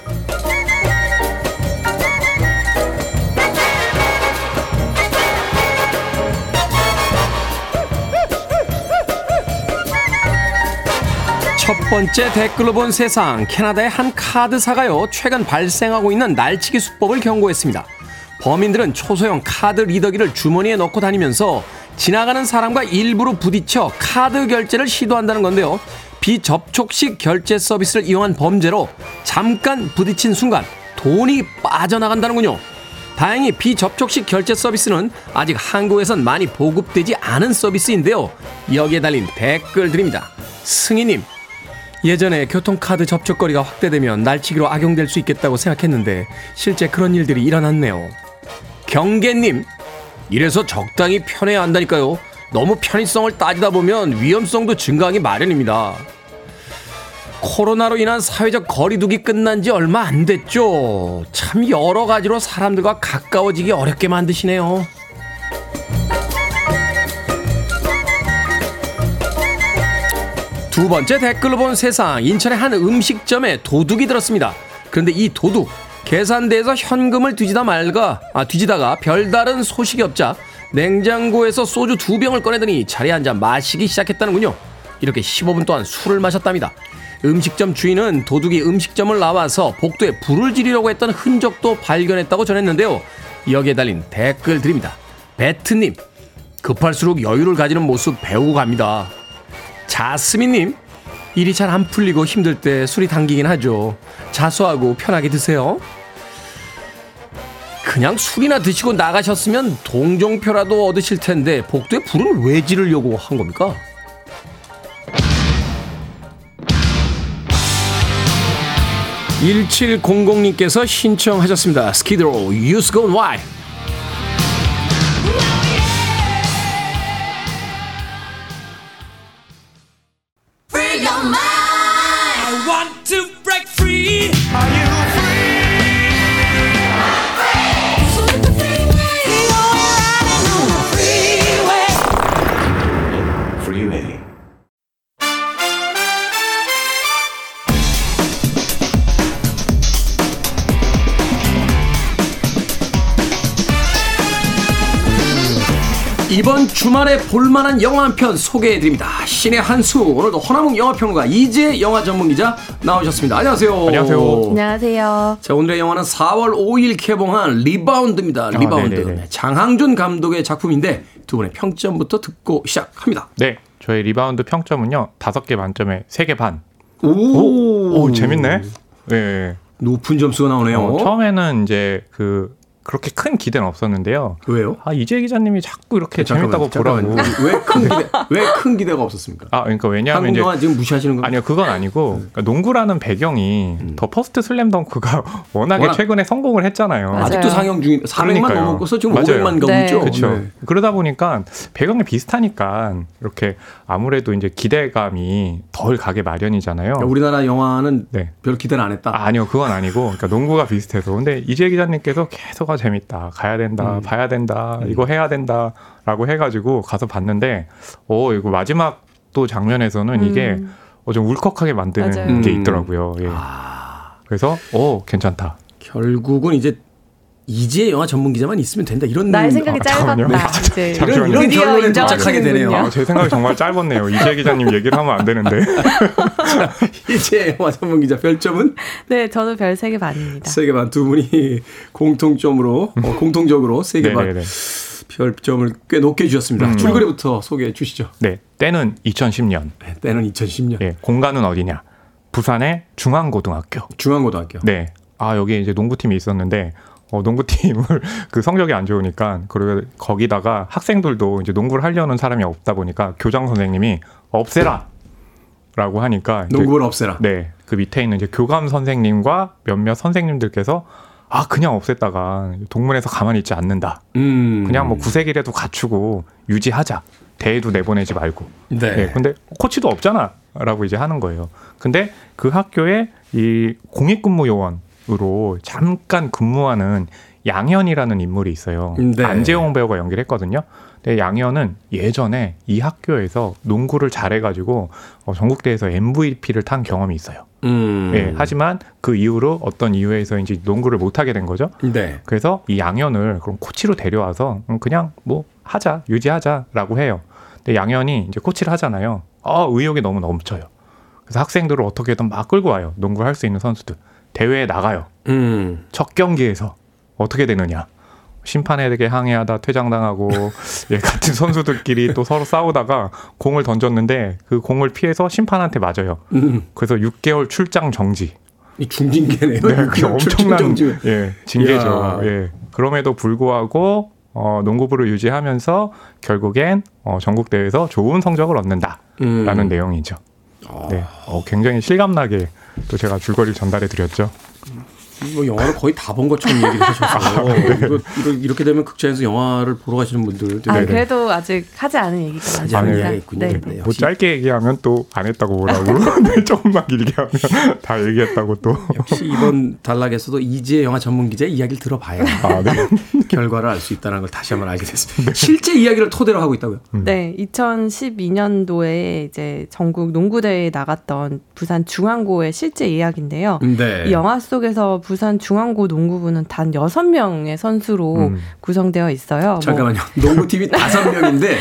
A: 첫 번째 댓글로 본 세상. 캐나다의 한 카드사가요, 최근 발생하고 있는 날치기 수법을 경고했습니다. 범인들은 초소형 카드 리더기를 주머니에 넣고 다니면서 지나가는 사람과 일부러 부딪혀 카드 결제를 시도한다는 건데요. 비접촉식 결제 서비스를 이용한 범죄로 잠깐 부딪힌 순간 돈이 빠져나간다는군요. 다행히 비접촉식 결제 서비스는 아직 한국에선 많이 보급되지 않은 서비스인데요. 여기에 달린 댓글들입니다. 승희님, 예전에 교통카드 접촉거리가 확대되면 날치기로 악용될 수 있겠다고 생각했는데 실제 그런 일들이 일어났네요. 경계님, 이래서 적당히 편해야 한다니까요. 너무 편의성을 따지다 보면 위험성도 증가하기 마련입니다. 코로나로 인한 사회적 거리두기 끝난 지 얼마 안 됐죠. 참 여러 가지로 사람들과 가까워지기 어렵게 만드시네요. 두 번째 댓글로 본 세상. 인천의 한 음식점에 도둑이 들었습니다. 그런데 이 도둑, 계산대에서 현금을 뒤지다 말가, 아, 뒤지다가 별다른 소식이 없자 냉장고에서 소주 두 병을 꺼내더니 자리에 앉아 마시기 시작했다는군요. 이렇게 15분 동안 술을 마셨답니다. 음식점 주인은 도둑이 음식점을 나와서 복도에 불을 지르려고 했던 흔적도 발견했다고 전했는데요. 여기에 달린 댓글 드립니다. 베트님, 급할수록 여유를 가지는 모습 배우고 갑니다. 자스민님, 일이 잘 안 풀리고 힘들 때 술이 당기긴 하죠. 자수하고 편하게 드세요. 그냥 술이나 드시고 나가셨으면 동종표라도 얻으실 텐데 복도에 불을 왜 지르려고 한 겁니까? (1700님께서) 신청하셨습니다 스키드로 유스 곤 와이 주말에 볼만한 영화 한 편 소개해드립니다. 씨네한수 오늘도 허남웅 영화평론가 이지혜 영화 전문기자 나오셨습니다. 안녕하세요.
H: 안녕하세요.
I: 안녕하세요.
A: 자 오늘의 영화는 4월 5일 개봉한 리바운드입니다. 리바운드
H: 네네네.
A: 장항준 감독의 작품인데 두 분의 평점부터 듣고 시작합니다.
H: 네, 저희 리바운드 평점은요 다섯 개 만점에 세개 반.
A: 오,
H: 오, 오, 재밌네. 네.
A: 높은 점수가 나오네요.
H: 어, 처음에는 이제 그 그렇게 큰 기대는 없었는데요.
A: 왜요?
H: 아 이지혜 기자님이 자꾸 이렇게 재밌다고 보라고.
A: 왜 큰 기대 왜 큰 기대가 없었습니까?
H: 아 그러니까 왜냐하면
A: 한국
H: 이제
A: 영화 지금 무시하시는 거
H: 아니요 그건 아니고 그러니까 농구라는 배경이
A: 음.
H: The First 슬램덩크가 *laughs* 워낙에
A: 워낙-
H: 최근에 성공을 했잖아요.
I: 맞아요.
A: 아직도 상영 중인 400만
H: 그러니까요.
A: 넘었고서 지금
H: 맞아요.
A: 500만 가고
I: 네.
A: 있죠.
H: 그렇죠.
A: 네.
H: 그러다 보니까 배경이 비슷하니까 이렇게 아무래도 이제 기대감이 덜 가게 마련이잖아요.
A: 그러니까 우리나라 영화는
H: 네.
A: 별 기대를 안 했다.
H: 아, 아니요, 그건 아니고, 그러니까 농구가 비슷해서. 근데 이지혜 기자님께서 계속 아 재밌다, 가야 된다,
A: 음.
H: 봐야 된다, 이거 해야 된다 라고 해가지고 가서 봤는데, 어 이거 마지막 또 장면에서는 이게
I: 음.
H: 어, 좀 울컥하게 만드는
I: 맞아요.
H: 게
A: 음.
H: 있더라고요. 예.
A: 아,
H: 그래서 어 괜찮다.
A: 결국은 이제 이제 영화 전문 기자만 있으면 된다 이런
I: 나의 생각이
H: 아.
I: 짧았다. 이제
A: 이런 이런 결론에 도착하게 되네요.
H: 아, 제 생각이 정말 짧았네요. 이재 기자님 얘기를 하면 안 되는데. *laughs*
A: 이제 영화 전문 기자 별점은
I: 네, 저도 별세 개 반입니다.
A: 세 개 반 두 분이 공통점으로 어, 공통적으로 세 개 반. 별점을 꽤 높게 주셨습니다.
H: 음.
A: 줄거리부터 소개해 주시죠.
H: 네, 때는 2010년.
A: 네, 때는 2010년
H: 예, 공간은 어디냐? 부산의 중앙고등학교.
A: 중앙고등학교.
H: 네. 아, 여기 이제 농구팀이 있었는데, 어, 농구팀을 *laughs* 그 성적이 안 좋으니까, 그리고 거기다가 학생들도 이제 농구를 하려는 사람이 없다 보니까 교장 선생님이 없애라! 라고 하니까.
A: 농구를 없애라.
H: 네. 그 밑에 있는 이제 교감 선생님과 몇몇 선생님들께서 아, 그냥 없앴다가 동문에서 가만히 있지 않는다.
A: 음.
H: 그냥 뭐 구색이라도 갖추고 유지하자. 대회도 내보내지 말고.
A: 네.
H: 네, 근데 코치도 없잖아. 라고 이제 하는 거예요. 근데 그 학교에 이 공익근무 요원 으로 잠깐 근무하는 양현이라는 인물이 있어요.
A: 네.
H: 안재홍 배우가 연기를 했거든요. 근데 양현은 예전에 이 학교에서 농구를 잘해가지고 어, 전국대회에서 MVP를 탄 경험이 있어요.
A: 음.
H: 예, 하지만 그 이후로 어떤 이유에서인지 농구를 못하게 된 거죠.
A: 네.
H: 그래서 이 양현을 그럼 코치로 데려와서 음, 그냥 뭐 하자 유지하자라고 해요. 근데 양현이 이제 코치를 하잖아요. 아 의욕이 너무 넘쳐요. 그래서 학생들을 어떻게든 막 끌고 와요. 농구를 할 수 있는 선수들 대회에 나가요.
A: 음.
H: 첫 경기에서 어떻게 되느냐? 심판에게 항의하다 퇴장당하고 *laughs* 예, 같은 선수들끼리 또 서로 싸우다가 공을 던졌는데 그 공을 피해서 심판한테 맞아요.
A: 음.
H: 그래서 6개월 출장 정지.
A: 이 중징계네요.
H: 네, 그게 엄청난
A: 정지.
H: 예, 징계죠.
A: 이야.
H: 예. 그럼에도 불구하고 어, 농구부를 유지하면서 결국엔 어, 전국 대회에서 좋은 성적을 얻는다라는
A: 음.
H: 내용이죠. 네, 어, 굉장히 실감나게 또 제가 줄거리를 전달해 드렸죠.
A: 뭐 영화를 거의 다 본 것처럼 얘기를 하셔서 이거, 이거 이렇게 되면 극장에서 영화를 보러 가시는 분들
I: 아,
H: 네네.
I: 그래도 아직 하지 않은 얘기가
A: 하지 않은
I: 많습니다.
A: 얘기가 있군요.
I: 네.
A: 네,
H: 뭐 짧게 얘기하면 또 안 했다고 뭐라고 *laughs* 네, 조금만 길게 하면 다 얘기했다고 또.
A: 역시 이번 단락에서도 이지혜 영화 전문 기자의 이야기를 들어봐야
H: 아, 네. *laughs*
A: 결과를 알 수 있다는 걸 다시 한번 알게 됐습니다. 실제 이야기를 토대로 하고 있다고요?
I: 네, 2012년도에 이제 전국 농구대회에 나갔던 부산 중앙고의 실제 이야기인데요.
A: 네.
I: 이 영화 속에서 부산 중앙고 농구부는 단 6명의 선수로
H: 음.
I: 구성되어 있어요. 뭐
A: 잠깐만요. 농구팀이 다섯 명인데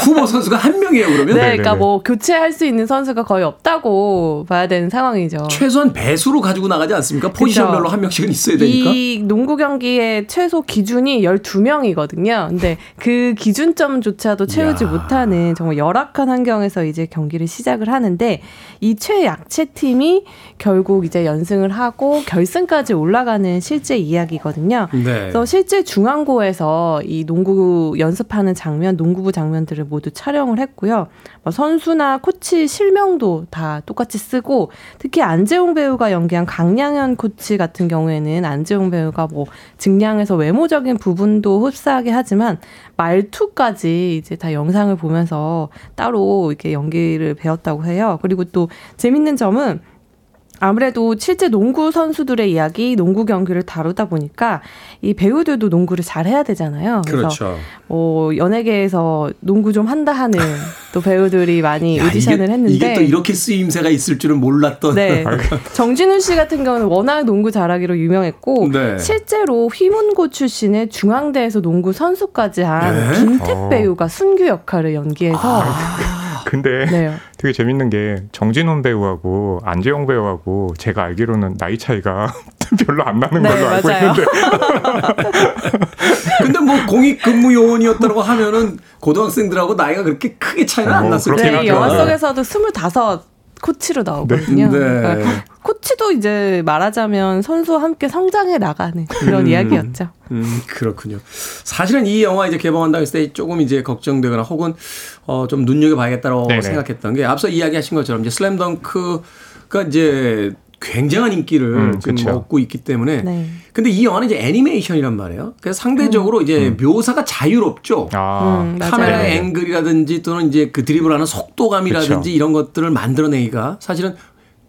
A: 후보 선수가 한 명이에요. 그러면
I: 네, 그러니까
H: 네네네.
I: 뭐 교체할 수 있는 선수가 거의 없다고 봐야 되는 상황이죠.
A: 최소한 배수로 가지고 나가지 않습니까? 포지션별로
I: 그쵸.
A: 한 명씩은 있어야 되니까.
I: 이 농구 경기의 최소 기준이 12명이거든요. 근데 그 기준점조차도 채우지
A: 이야.
I: 못하는 정말 열악한 환경에서 이제 경기를 시작을 하는데 이 최약체 팀이 결국 이제 연승을 하고 결승까지 올라가는 실제 이야기거든요.
A: 네.
I: 그래서 실제 중앙고에서 이 농구 연습하는 장면, 농구부 장면들을 모두 촬영을 했고요. 뭐 선수나 코치 실명도 다 똑같이 쓰고 특히 안재홍 배우가 연기한 강량현 코치 같은 경우에는 안재홍 배우가 뭐 증량에서 외모적인 부분도 흡사하게 하지만 말투까지 이제 다 영상을 보면서 따로 이렇게 연기를 배웠다고 해요. 그리고 또 재밌는 점은 아무래도 실제 농구 선수들의 이야기, 농구 경기를 다루다 보니까 이 배우들도 농구를 잘 해야 되잖아요. 그래서
A: 그렇죠.
I: 뭐 연예계에서 농구 좀 한다 하는 *laughs* 또 배우들이 많이
A: 야,
I: 오디션을
A: 이게,
I: 했는데
A: 이게 또 이렇게 쓰임새가 있을 줄은 몰랐던.
I: 네. *laughs* 정진훈 씨 같은 경우는 워낙 농구 잘하기로 유명했고
A: 네.
I: 실제로 휘문고 출신의 중앙대에서 농구 선수까지 한
A: 네?
I: 김택
H: 어.
I: 배우가 순규 역할을 연기해서
H: 근데
I: 네. *laughs*
H: 되게 재밌는 게 정진훈 배우하고 안재영 배우하고 제가 알기로는 나이 차이가 *laughs* 별로 안 나는
I: 네,
H: 걸로 알고
I: 맞아요.
H: 있는데 *laughs*
A: 근데 뭐 공익 근무 요원이었다고 하면은 고등학생들하고 나이가 그렇게 크게 차이는 안
H: 어,
A: 났을
H: 그렇긴
I: 네,
A: 텐데.
H: 하죠.
I: 영화 속에서도 25 코치로 나오거든요.
A: 네.
I: 그러니까 코치도 이제 말하자면 선수와 함께 성장해 나가는 그런
A: 음.
I: 이야기였죠.
A: 음, 그렇군요. 사실은 이 영화 이제 개봉한다고 했을 때 조금 이제 걱정되거나 혹은 어, 좀 눈여겨봐야겠다라고
H: 네네.
A: 생각했던 게 앞서 이야기하신 것처럼 이제 슬램덩크가 이제 굉장한 인기를
H: 음,
A: 지금
H: 그쵸.
A: 얻고 있기 때문에
I: 네.
A: 근데 이 영화는 이제 애니메이션이란 말이에요. 그래서 상대적으로 이제 묘사가 자유롭죠.
H: 아
I: 음.
A: 카메라. 앵글이라든지 또는 이제 그 드리블하는 속도감이라든지
H: 그쵸.
A: 이런 것들을 만들어내기가 사실은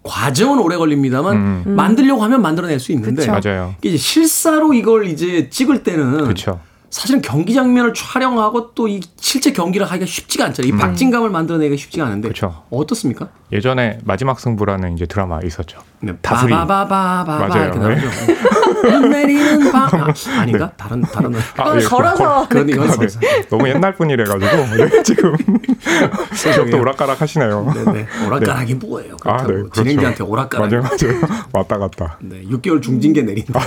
A: 과정은 오래 걸립니다만
H: 음.
A: 만들려고 하면 만들어낼 수 있는데
I: 그쵸.
H: 맞아요.
A: 이게 이제 실사로 이걸 이제 찍을 때는
H: 그렇죠.
A: 사실은 경기 장면을 촬영하고 또 이 실제 경기를 하기가 쉽지가 않잖아요. 이 박진감을 만들어내기가 쉽지가 않은데
H: 그쵸.
A: 어떻습니까?
H: 예전에 마지막 승부라는 이제 드라마 있었죠.
A: 네,
H: 다스리.
A: 바바바바바바
H: 맞아요.
A: 이렇게 나오죠. 눈 내리는 밤 *laughs* 아, 아닌가? 다른 다른 노래.
I: 그건
H: 예,
I: 걸어서
A: 그런 이건
H: 아, 네. 너무 옛날 분이래 가지고 네, *laughs* 지금 또 *laughs* 오락가락 하시네요.
A: 네네. 오락가락이 뭐예요?
H: 아,
A: 그렇다고
H: 네, 그렇죠.
A: 진행자한테 오락가락.
H: 맞아요, 맞아요. 왔다 갔다.
A: 네, 6개월 중징계 내린다.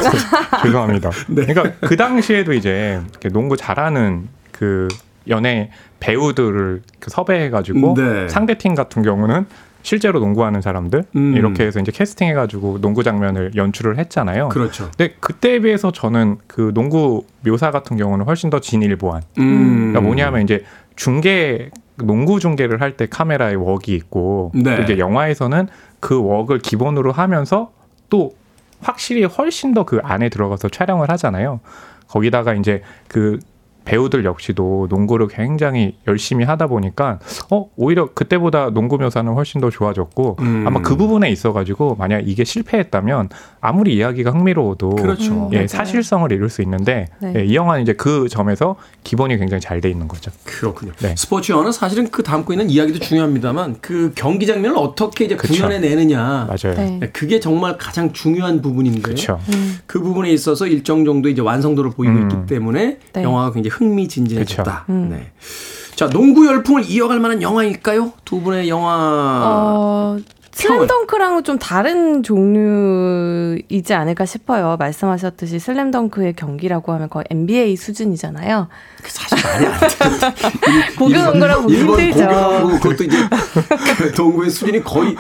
H: 죄송합니다.
A: 네.
H: 그러니까 그 당시에도 이제 농구 잘하는 그 연예 배우들을 그 섭외해가지고
A: 네.
H: 상대 팀 같은 경우는 실제로 농구하는 사람들
A: 음.
H: 이렇게 해서 이제 캐스팅해가지고 농구 장면을 연출을 했잖아요.
A: 그렇죠.
H: 근데 그때에 비해서 저는 그 농구 묘사 같은 경우는 훨씬 더 진일보한.
A: 음.
H: 그러니까 뭐냐면 이제 중계 농구 중계를 할 때 카메라에 웍이 있고
A: 네.
H: 또 이제 영화에서는 그 웍을 기본으로 하면서 또 확실히 훨씬 더 그 안에 들어가서 촬영을 하잖아요. 거기다가 이제 그 배우들 역시도 농구를 굉장히 열심히 하다 보니까 어 오히려 그때보다 농구 묘사는 훨씬 더 좋아졌고
A: 음.
H: 아마 그 부분에 있어가지고 만약 이게 실패했다면 아무리 이야기가 흥미로워도
A: 그렇죠.
I: 음,
H: 예
I: 맞아요.
H: 사실성을 이룰 수 있는데
I: 네.
H: 예, 이 영화는 이제 그 점에서 기본이 굉장히 잘 돼 있는 거죠.
A: 그렇군요.
H: 네.
A: 스포츠 영화는 사실은 그 담고 있는 이야기도 중요합니다만 그 경기 장면을 어떻게 이제
H: 그쵸.
A: 구현해 내느냐.
H: 맞아요.
I: 네.
A: 네, 그게 정말 가장 중요한 부분인데
H: 그렇죠.
A: 그 부분에 있어서 일정 정도 이제 완성도를 보이고
H: 음.
A: 있기 때문에
I: 네.
A: 영화가 굉장히 흥미진진해졌다.
H: 그쵸.
I: 음.
A: 네. 자, 농구 열풍을 이어갈 만한 영화일까요? 두 분의 영화
I: 어, 슬램덩크랑은 좀 다른 종류이지 않을까 싶어요. 말씀하셨듯이 슬램덩크의 경기라고 하면 거의 NBA 수준이잖아요.
A: 그 사실 말이 안 돼.
I: 고교 농구랑 보기
A: 일본
I: 힘들죠.
A: 고교농구 그것도 이제 *laughs* 그 농구의 수준이 거의 이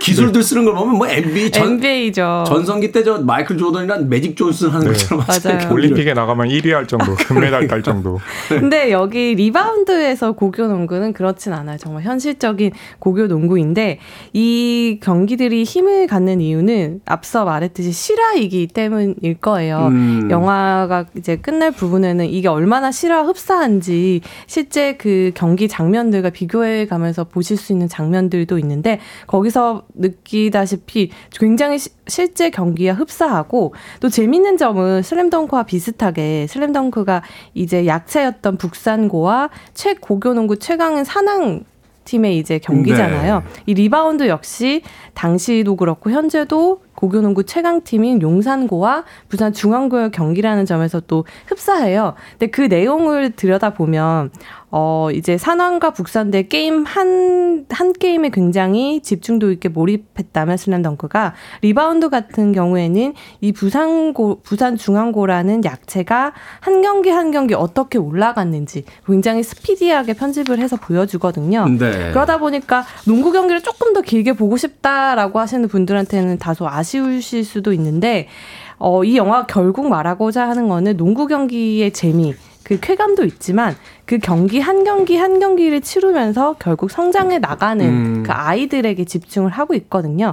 A: 기술들 쓰는 걸 보면 뭐 NBA 전
I: NBA죠.
A: 전성기 때 저 마이클 조던이랑 매직 존슨 하는
H: 네.
A: 것처럼
I: 맞아요.
H: 올림픽에 나가면 1위 할 정도, *laughs* 금메달 딸 정도.
I: 근데 여기 리바운드에서 고교 농구는 그렇진 않아요. 정말 현실적인 고교 농구인데 이 경기들이 힘을 갖는 이유는 앞서 말했듯이 실화이기 때문일 거예요.
A: 음.
I: 영화가 이제 끝날 부분에는 이게 얼마나 실화 흡사한지 실제 그 경기 장면들과 비교해 가면서 보실 수 있는 장면들도 있는데 거기서 느끼다시피 굉장히 시- 실제 경기와 흡사하고 또 재밌는 점은 슬램덩크와 비슷하게 슬램덩크가 이제 약체였던 북산고와 최고교 농구 최강은 산왕 팀의 이제 경기잖아요.
A: 네.
I: 이 리바운드 역시 당시도 그렇고 현재도 고교농구 최강팀인 용산고와 부산 중앙고의 경기라는 점에서 또 흡사해요. 근데 그 내용을 들여다보면 어 이제 산왕과 북산의 게임 한, 한 게임에 굉장히 집중도 있게 몰입했다면 슬램덩크가 리바운드 같은 경우에는 이 부산고, 부산 중앙고라는 약체가 한 경기 한 경기 어떻게 올라갔는지 굉장히 스피디하게 편집을 해서 보여주거든요.
A: 네.
I: 그러다 보니까 농구 경기를 조금 더 길게 보고 싶다라고 하시는 분들한테는 다소 아쉬우실 수도 있는데 어, 이 영화 결국 말하고자 하는 거는 농구 경기의 재미, 그 쾌감도 있지만 그 경기 한 경기 한 경기를 치르면서 결국 성장해 나가는
A: 음.
I: 그 아이들에게 집중을 하고 있거든요.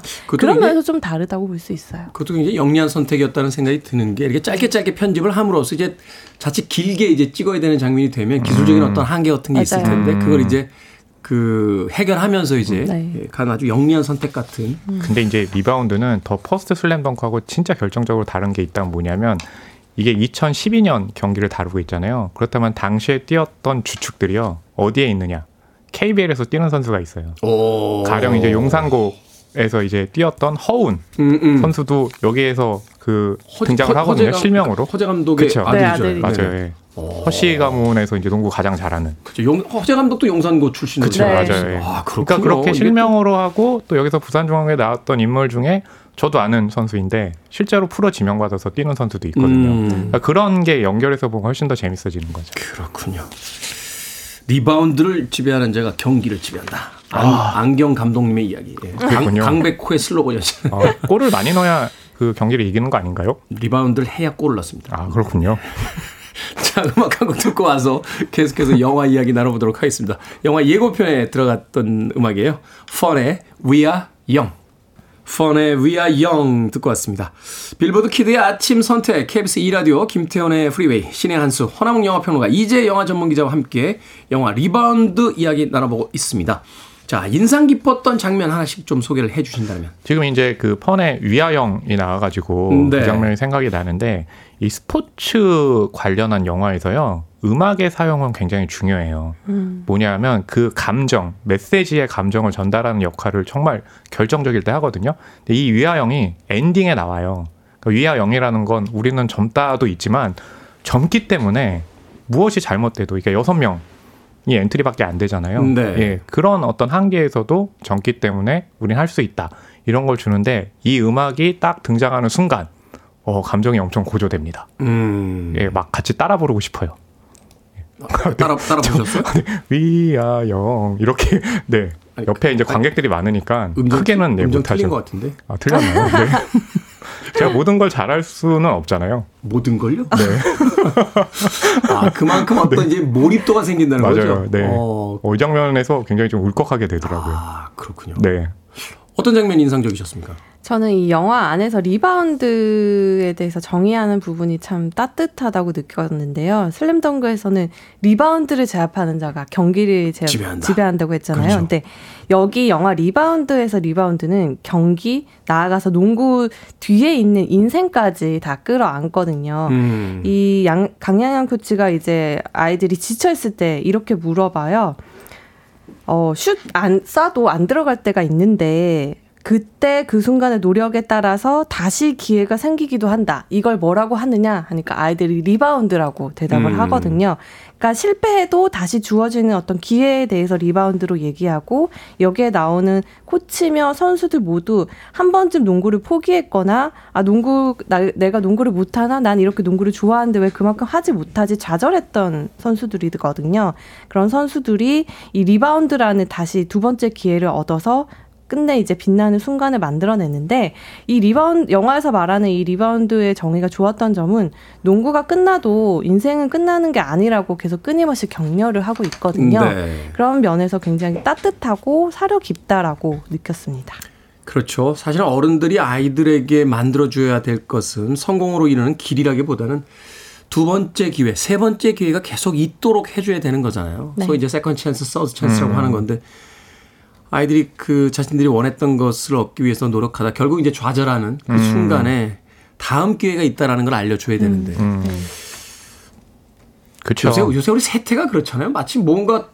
I: 면에서 좀 다르다고 볼 수 있어요.
A: 그것도 굉장히 영리한 선택이었다는 생각이 드는 게 이렇게 짧게 짧게 편집을 함으로써 이제 자칫 길게 이제 찍어야 되는 장면이 되면 기술적인 어떤 한계 같은 게 있을
I: 맞아요.
A: 텐데 그걸 이제 그 해결하면서 이제
I: 네.
A: 예, 간 아주 영리한 선택 같은
H: 근데 이제 리바운드는 더 퍼스트 슬램덩크하고 진짜 결정적으로 다른 게 있다면 뭐냐면 이게 2012년 경기를 다루고 있잖아요. 그렇다면 당시에 뛰었던 주축들이요. 어디에 있느냐? KBL에서 뛰는 선수가 있어요.
A: 오.
H: 가령 이제 용산고 에서 이제 뛰었던 허운
A: 음, 음.
H: 선수도 여기에서 그
A: 허-
H: 등장을
A: 허-
H: 하거든요.
A: 허재 감-
H: 실명으로.
A: 허재 감독의
H: 그쵸.
I: 네,
A: 아들이죠.
I: 아들이.
H: 맞아요. 예. 허 씨 가문에서 이제 농구 가장 잘하는.
A: 그렇죠. 용, 허재 감독도 용산고 출신이죠.
H: 그쵸,
I: 네.
H: 맞아요. 예.
A: 아, 그렇군요.
H: 그러니까 그렇게 실명으로 하고 또 여기서 부산중앙에 나왔던 인물 중에 저도 아는 선수인데 실제로 프로 지명받아서 뛰는 선수도 있거든요.
A: 음.
H: 그러니까 그런 게 연결해서 보면 훨씬 더 재밌어지는 거죠.
A: 그렇군요. 리바운드를 지배하는 자가 경기를 지배한다. 안,
H: 아.
A: 안경 감독님의 이야기. 예. 강,
H: 그렇군요.
A: 강백호의 슬로건이었죠.
H: 어, 골을 많이 넣어야 그 경기를 이기는 거 아닌가요?
A: 리바운드를 해야 골을 넣습니다.
H: 아 그렇군요.
A: 자, 음악 한 곡 듣고 와서 계속해서 영화 이야기 나눠보도록 하겠습니다. 영화 예고편에 들어갔던 음악이에요. 펀의 We Are Young. 펀의 We Are Young 듣고 왔습니다. 빌보드 키드의 아침 선택, KBS 2라디오, 김태훈의 프리웨이, 씨네한수, 허남웅 영화평론가, 이지혜 영화 전문기자와 함께 영화 리바운드 이야기 나눠보고 있습니다. 자, 인상 깊었던 장면 하나씩 좀 소개를 해 주신다면.
H: 지금 이제 그 펀의 We Are Young이 나와가지고
A: 네.
H: 그 장면이 생각이 나는데 이 스포츠 관련한 영화에서요 음악의 사용은 굉장히 중요해요. 뭐냐면 그 감정, 메시지의 감정을 전달하는 역할을 정말 결정적일 때 하거든요. 근데 이 위아영이 엔딩에 나와요. 그 위아영이라는 건 우리는 젊다도 있지만 젊기 때문에 무엇이 잘못돼도 이게 여섯 명. 이 엔트리밖에 안 되잖아요.
A: 네.
H: 예, 그런 어떤 한계에서도 젊기 때문에 우린 할 수 있다. 이런 걸 주는데 이 음악이 딱 등장하는 순간 어, 감정이 엄청 고조됩니다.
A: 음.
H: 예, 막 같이 따라 부르고 싶어요.
A: 따라, 따라 *laughs* 보셨어요?
H: 위아영 이렇게 네
A: 아니,
H: 옆에 이제 관객들이 많으니까
A: 음정,
H: 크게는 네,
A: 음정
H: 못하죠.
A: 틀린 것 같은데.
H: 아 틀렸나요? 네. *laughs* 제가 모든 걸 잘할 수는 없잖아요.
A: 모든 걸요?
H: 네, *laughs*
A: 아, 그만큼 어떤 이제 몰입도가 생긴다는
H: 맞아요.
A: 거죠?
H: 네.
A: 어,
H: 어, 이 장면에서 굉장히 좀 울컥하게 되더라고요.
A: 아, 그렇군요.
H: 네.
A: 어떤 장면이 인상적이셨습니까?
I: 저는 이 영화 안에서 리바운드에 대해서 정의하는 부분이 참 따뜻하다고 느꼈는데요. 슬램덩크에서는 리바운드를 제압하는 자가 경기를 제압,
A: 지배한다.
I: 지배한다고 했잖아요.
A: 그렇죠.
I: 근데 여기 영화 리바운드에서 리바운드는 경기 나아가서 농구 뒤에 있는 인생까지 다 끌어안거든요.
A: 음.
I: 이 양, 강양현 코치가 이제 아이들이 지쳐 있을 때 이렇게 물어봐요. 어, 슛안 쏴도 안 들어갈 때가 있는데 그때 그 순간의 노력에 따라서 다시 기회가 생기기도 한다. 이걸 뭐라고 하느냐 하니까 아이들이 리바운드라고 대답을
A: 음.
I: 하거든요. 그러니까 실패해도 다시 주어지는 어떤 기회에 대해서 리바운드로 얘기하고 여기에 나오는 코치며 선수들 모두 한 번쯤 농구를 포기했거나 아 농구 나, 내가 농구를 못하나 난 이렇게 농구를 좋아하는데 왜 그만큼 하지 못하지 좌절했던 선수들이거든요. 그런 선수들이 이 리바운드라는 다시 두 번째 기회를 얻어서 끝내 이제 빛나는 순간을 만들어내는데 이 리바운드 영화에서 말하는 이 리바운드의 정의가 좋았던 점은 농구가 끝나도 인생은 끝나는 게 아니라고 계속 끊임없이 격려를 하고 있거든요.
A: 네.
I: 그런 면에서 굉장히 따뜻하고 사려 깊다라고 느꼈습니다.
A: 그렇죠. 사실 어른들이 아이들에게 만들어줘야 될 것은 성공으로 이르는 길이라기보다는 두 번째 기회, 세 번째 기회가 계속 있도록 해줘야 되는 거잖아요.
I: 네.
A: 소위 이제 second chance, third chance라고
H: 음.
A: 하는 건데 아이들이 그 자신들이 원했던 것을 얻기 위해서 노력하다 결국 이제 좌절하는 그
H: 음.
A: 순간에 다음 기회가 있다라는 걸 알려줘야 되는데
H: 음. 그렇죠.
A: 요새, 요새 우리 세태가 그렇잖아요. 마치 뭔가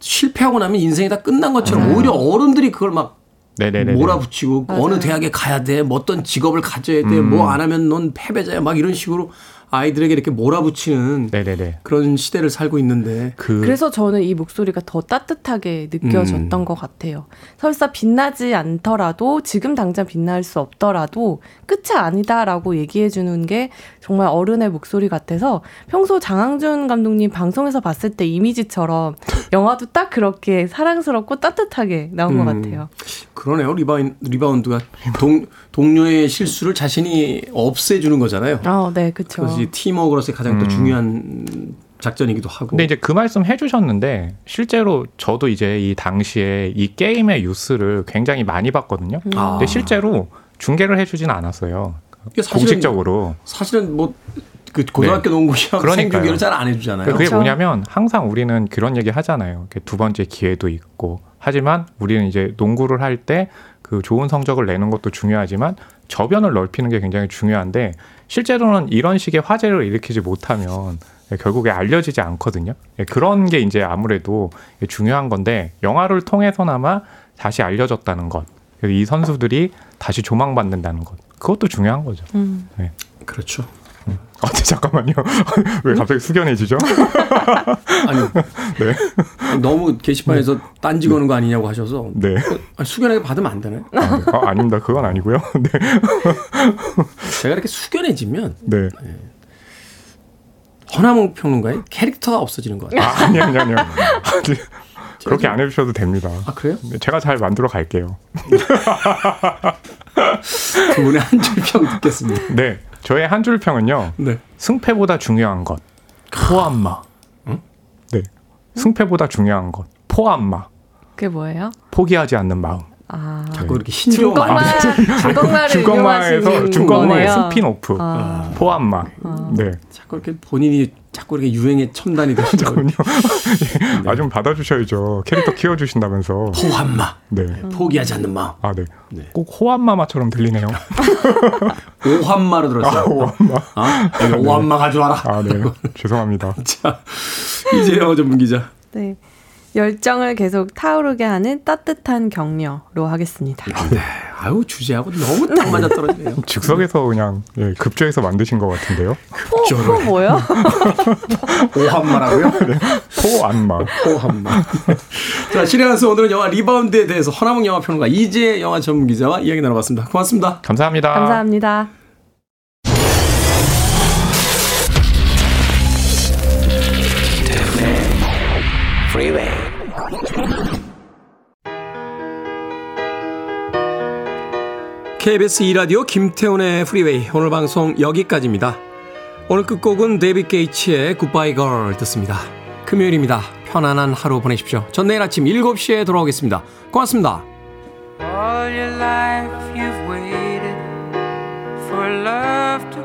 A: 실패하고 나면 인생이 다 끝난 것처럼 오히려 어른들이 그걸 막
H: 네네네.
A: 몰아붙이고
I: 맞아요.
A: 어느 대학에 가야 돼, 뭐 어떤 직업을 가져야 돼,
H: 음.
A: 뭐안 하면 넌 패배자야, 막 이런 식으로 아이들에게 이렇게 몰아붙이는
H: 네네네.
A: 그런 시대를 살고 있는데
H: 그
I: 그래서 저는 이 목소리가 더 따뜻하게 느껴졌던
A: 음.
I: 것 같아요. 설사 빛나지 않더라도 지금 당장 빛날 수 없더라도 끝이 아니다라고 얘기해 주는 게 정말 어른의 목소리 같아서 평소 장항준 감독님 방송에서 봤을 때 이미지처럼 영화도 딱 그렇게 사랑스럽고 따뜻하게 나온 것
A: 음.
I: 같아요.
A: 그러네요. 리바운, 리바운드가 동, 동료의 실수를 자신이 없애주는 거잖아요.
I: 아, 네, 그렇죠.
A: 그것이 팀워크로서의 가장 또
H: 음.
A: 중요한 작전이기도 하고.
H: 근데 이제 그 말씀 해주셨는데 실제로 저도 이제 이 당시에 이 게임의 뉴스를 굉장히 많이 봤거든요.
A: 아.
H: 근데 실제로 중계를 해주진 않았어요.
A: 사실은-
H: 공식적으로.
A: 사실은 뭐그 고등학교 농구 시험
H: 그러니까요.
A: 생중계를 잘 안 해주잖아요.
H: 그게
I: 그렇죠.
H: 뭐냐면 항상 우리는 그런 얘기 하잖아요. 두 번째 기회도 있고 하지만 우리는 이제 농구를 할 때 그 좋은 성적을 내는 것도 중요하지만 저변을 넓히는 게 굉장히 중요한데 실제로는 이런 식의 화제를 일으키지 못하면 결국에 알려지지 않거든요. 예, 그런 게 이제 아무래도 중요한 건데 영화를 통해서나마 다시 알려졌다는 것. 이 선수들이 다시 조망받는다는 것. 그것도 중요한 거죠.
I: 음.
A: 그렇죠.
H: 아, 네, 잠깐만요. *laughs* 왜 갑자기 숙연해지죠? *laughs* *laughs*
A: 아니 너무 게시판에서 딴지 거는 거 아니냐고 하셔서
H: 네.
A: 수견하게 받으면 안 되나요?
H: 아, 네. 아, 아닙니다. 그건 아니고요. 네.
A: 제가 이렇게 수견해지면
H: 네.
A: 허나몽 평론가의 캐릭터가 없어지는 것 같아요.
H: 아, 아니, 아니, 아니요. 아니, 그렇게 안 해주셔도 됩니다.
A: 아 그래요?
H: 네, 제가 잘 만들어 갈게요.
A: 두 분의 한 줄 평 듣겠습니다.
H: 네. 저의 한 줄 평은요.
A: 네.
H: 승패보다 중요한 것. 포함마. 네. 승패보다 중요한 것. 포함마.
I: 그게 뭐예요?
H: 포기하지 않는 마음.
I: 아.
A: 자꾸 이렇게 신조어
I: 중국말을
H: 중국말에서 중국말의. 스피노프.
I: 아.
H: 포함마. 네.
A: 자꾸 이렇게 본인이 자꾸 이렇게 유행의 첨단이 되시죠. *laughs*
H: 군요. 아, 좀 받아주셔야죠. 캐릭터 키워주신다면서.
A: 호환마
H: 네.
A: 포기하지 않는 마음.
H: 아, 네.
A: 네.
H: 꼭 호환마마처럼 들리네요. *laughs*
A: 오환마로 들었어요.
H: 아, 오한마.
A: 아, 오환마 가져와라.
H: 아, 네. *laughs* 죄송합니다.
A: 자, 이제 영어 전문 기자.
I: 네. 열정을 계속 타오르게 하는 따뜻한 격려로 하겠습니다.
A: 네. 아유 주제하고 너무 딱 맞아 떨어지네요. *laughs*
H: 즉석에서 그냥 예, 급조해서 만드신 것 같은데요.
I: 어, 그거 뭐야?
A: 오환마라고요?
H: 포안마.
A: 호환마. 자, 신의한수 오늘은 영화 리바운드에 대해서 허나몽 영화 평론가 이재 영화 전문 기자와 이야기 나눠봤습니다. 고맙습니다.
H: 감사합니다.
I: 감사합니다.
A: KBS 2라디오 김태훈의 프리웨이 오늘 방송 여기까지입니다. 오늘 끝곡은 데이빗 게이츠의 Goodbye Girl 듣습니다. 금요일입니다. 편안한 하루 보내십시오. 전 내일 아침 7시에 돌아오겠습니다. 고맙습니다.
J: All your life you've waited for love to.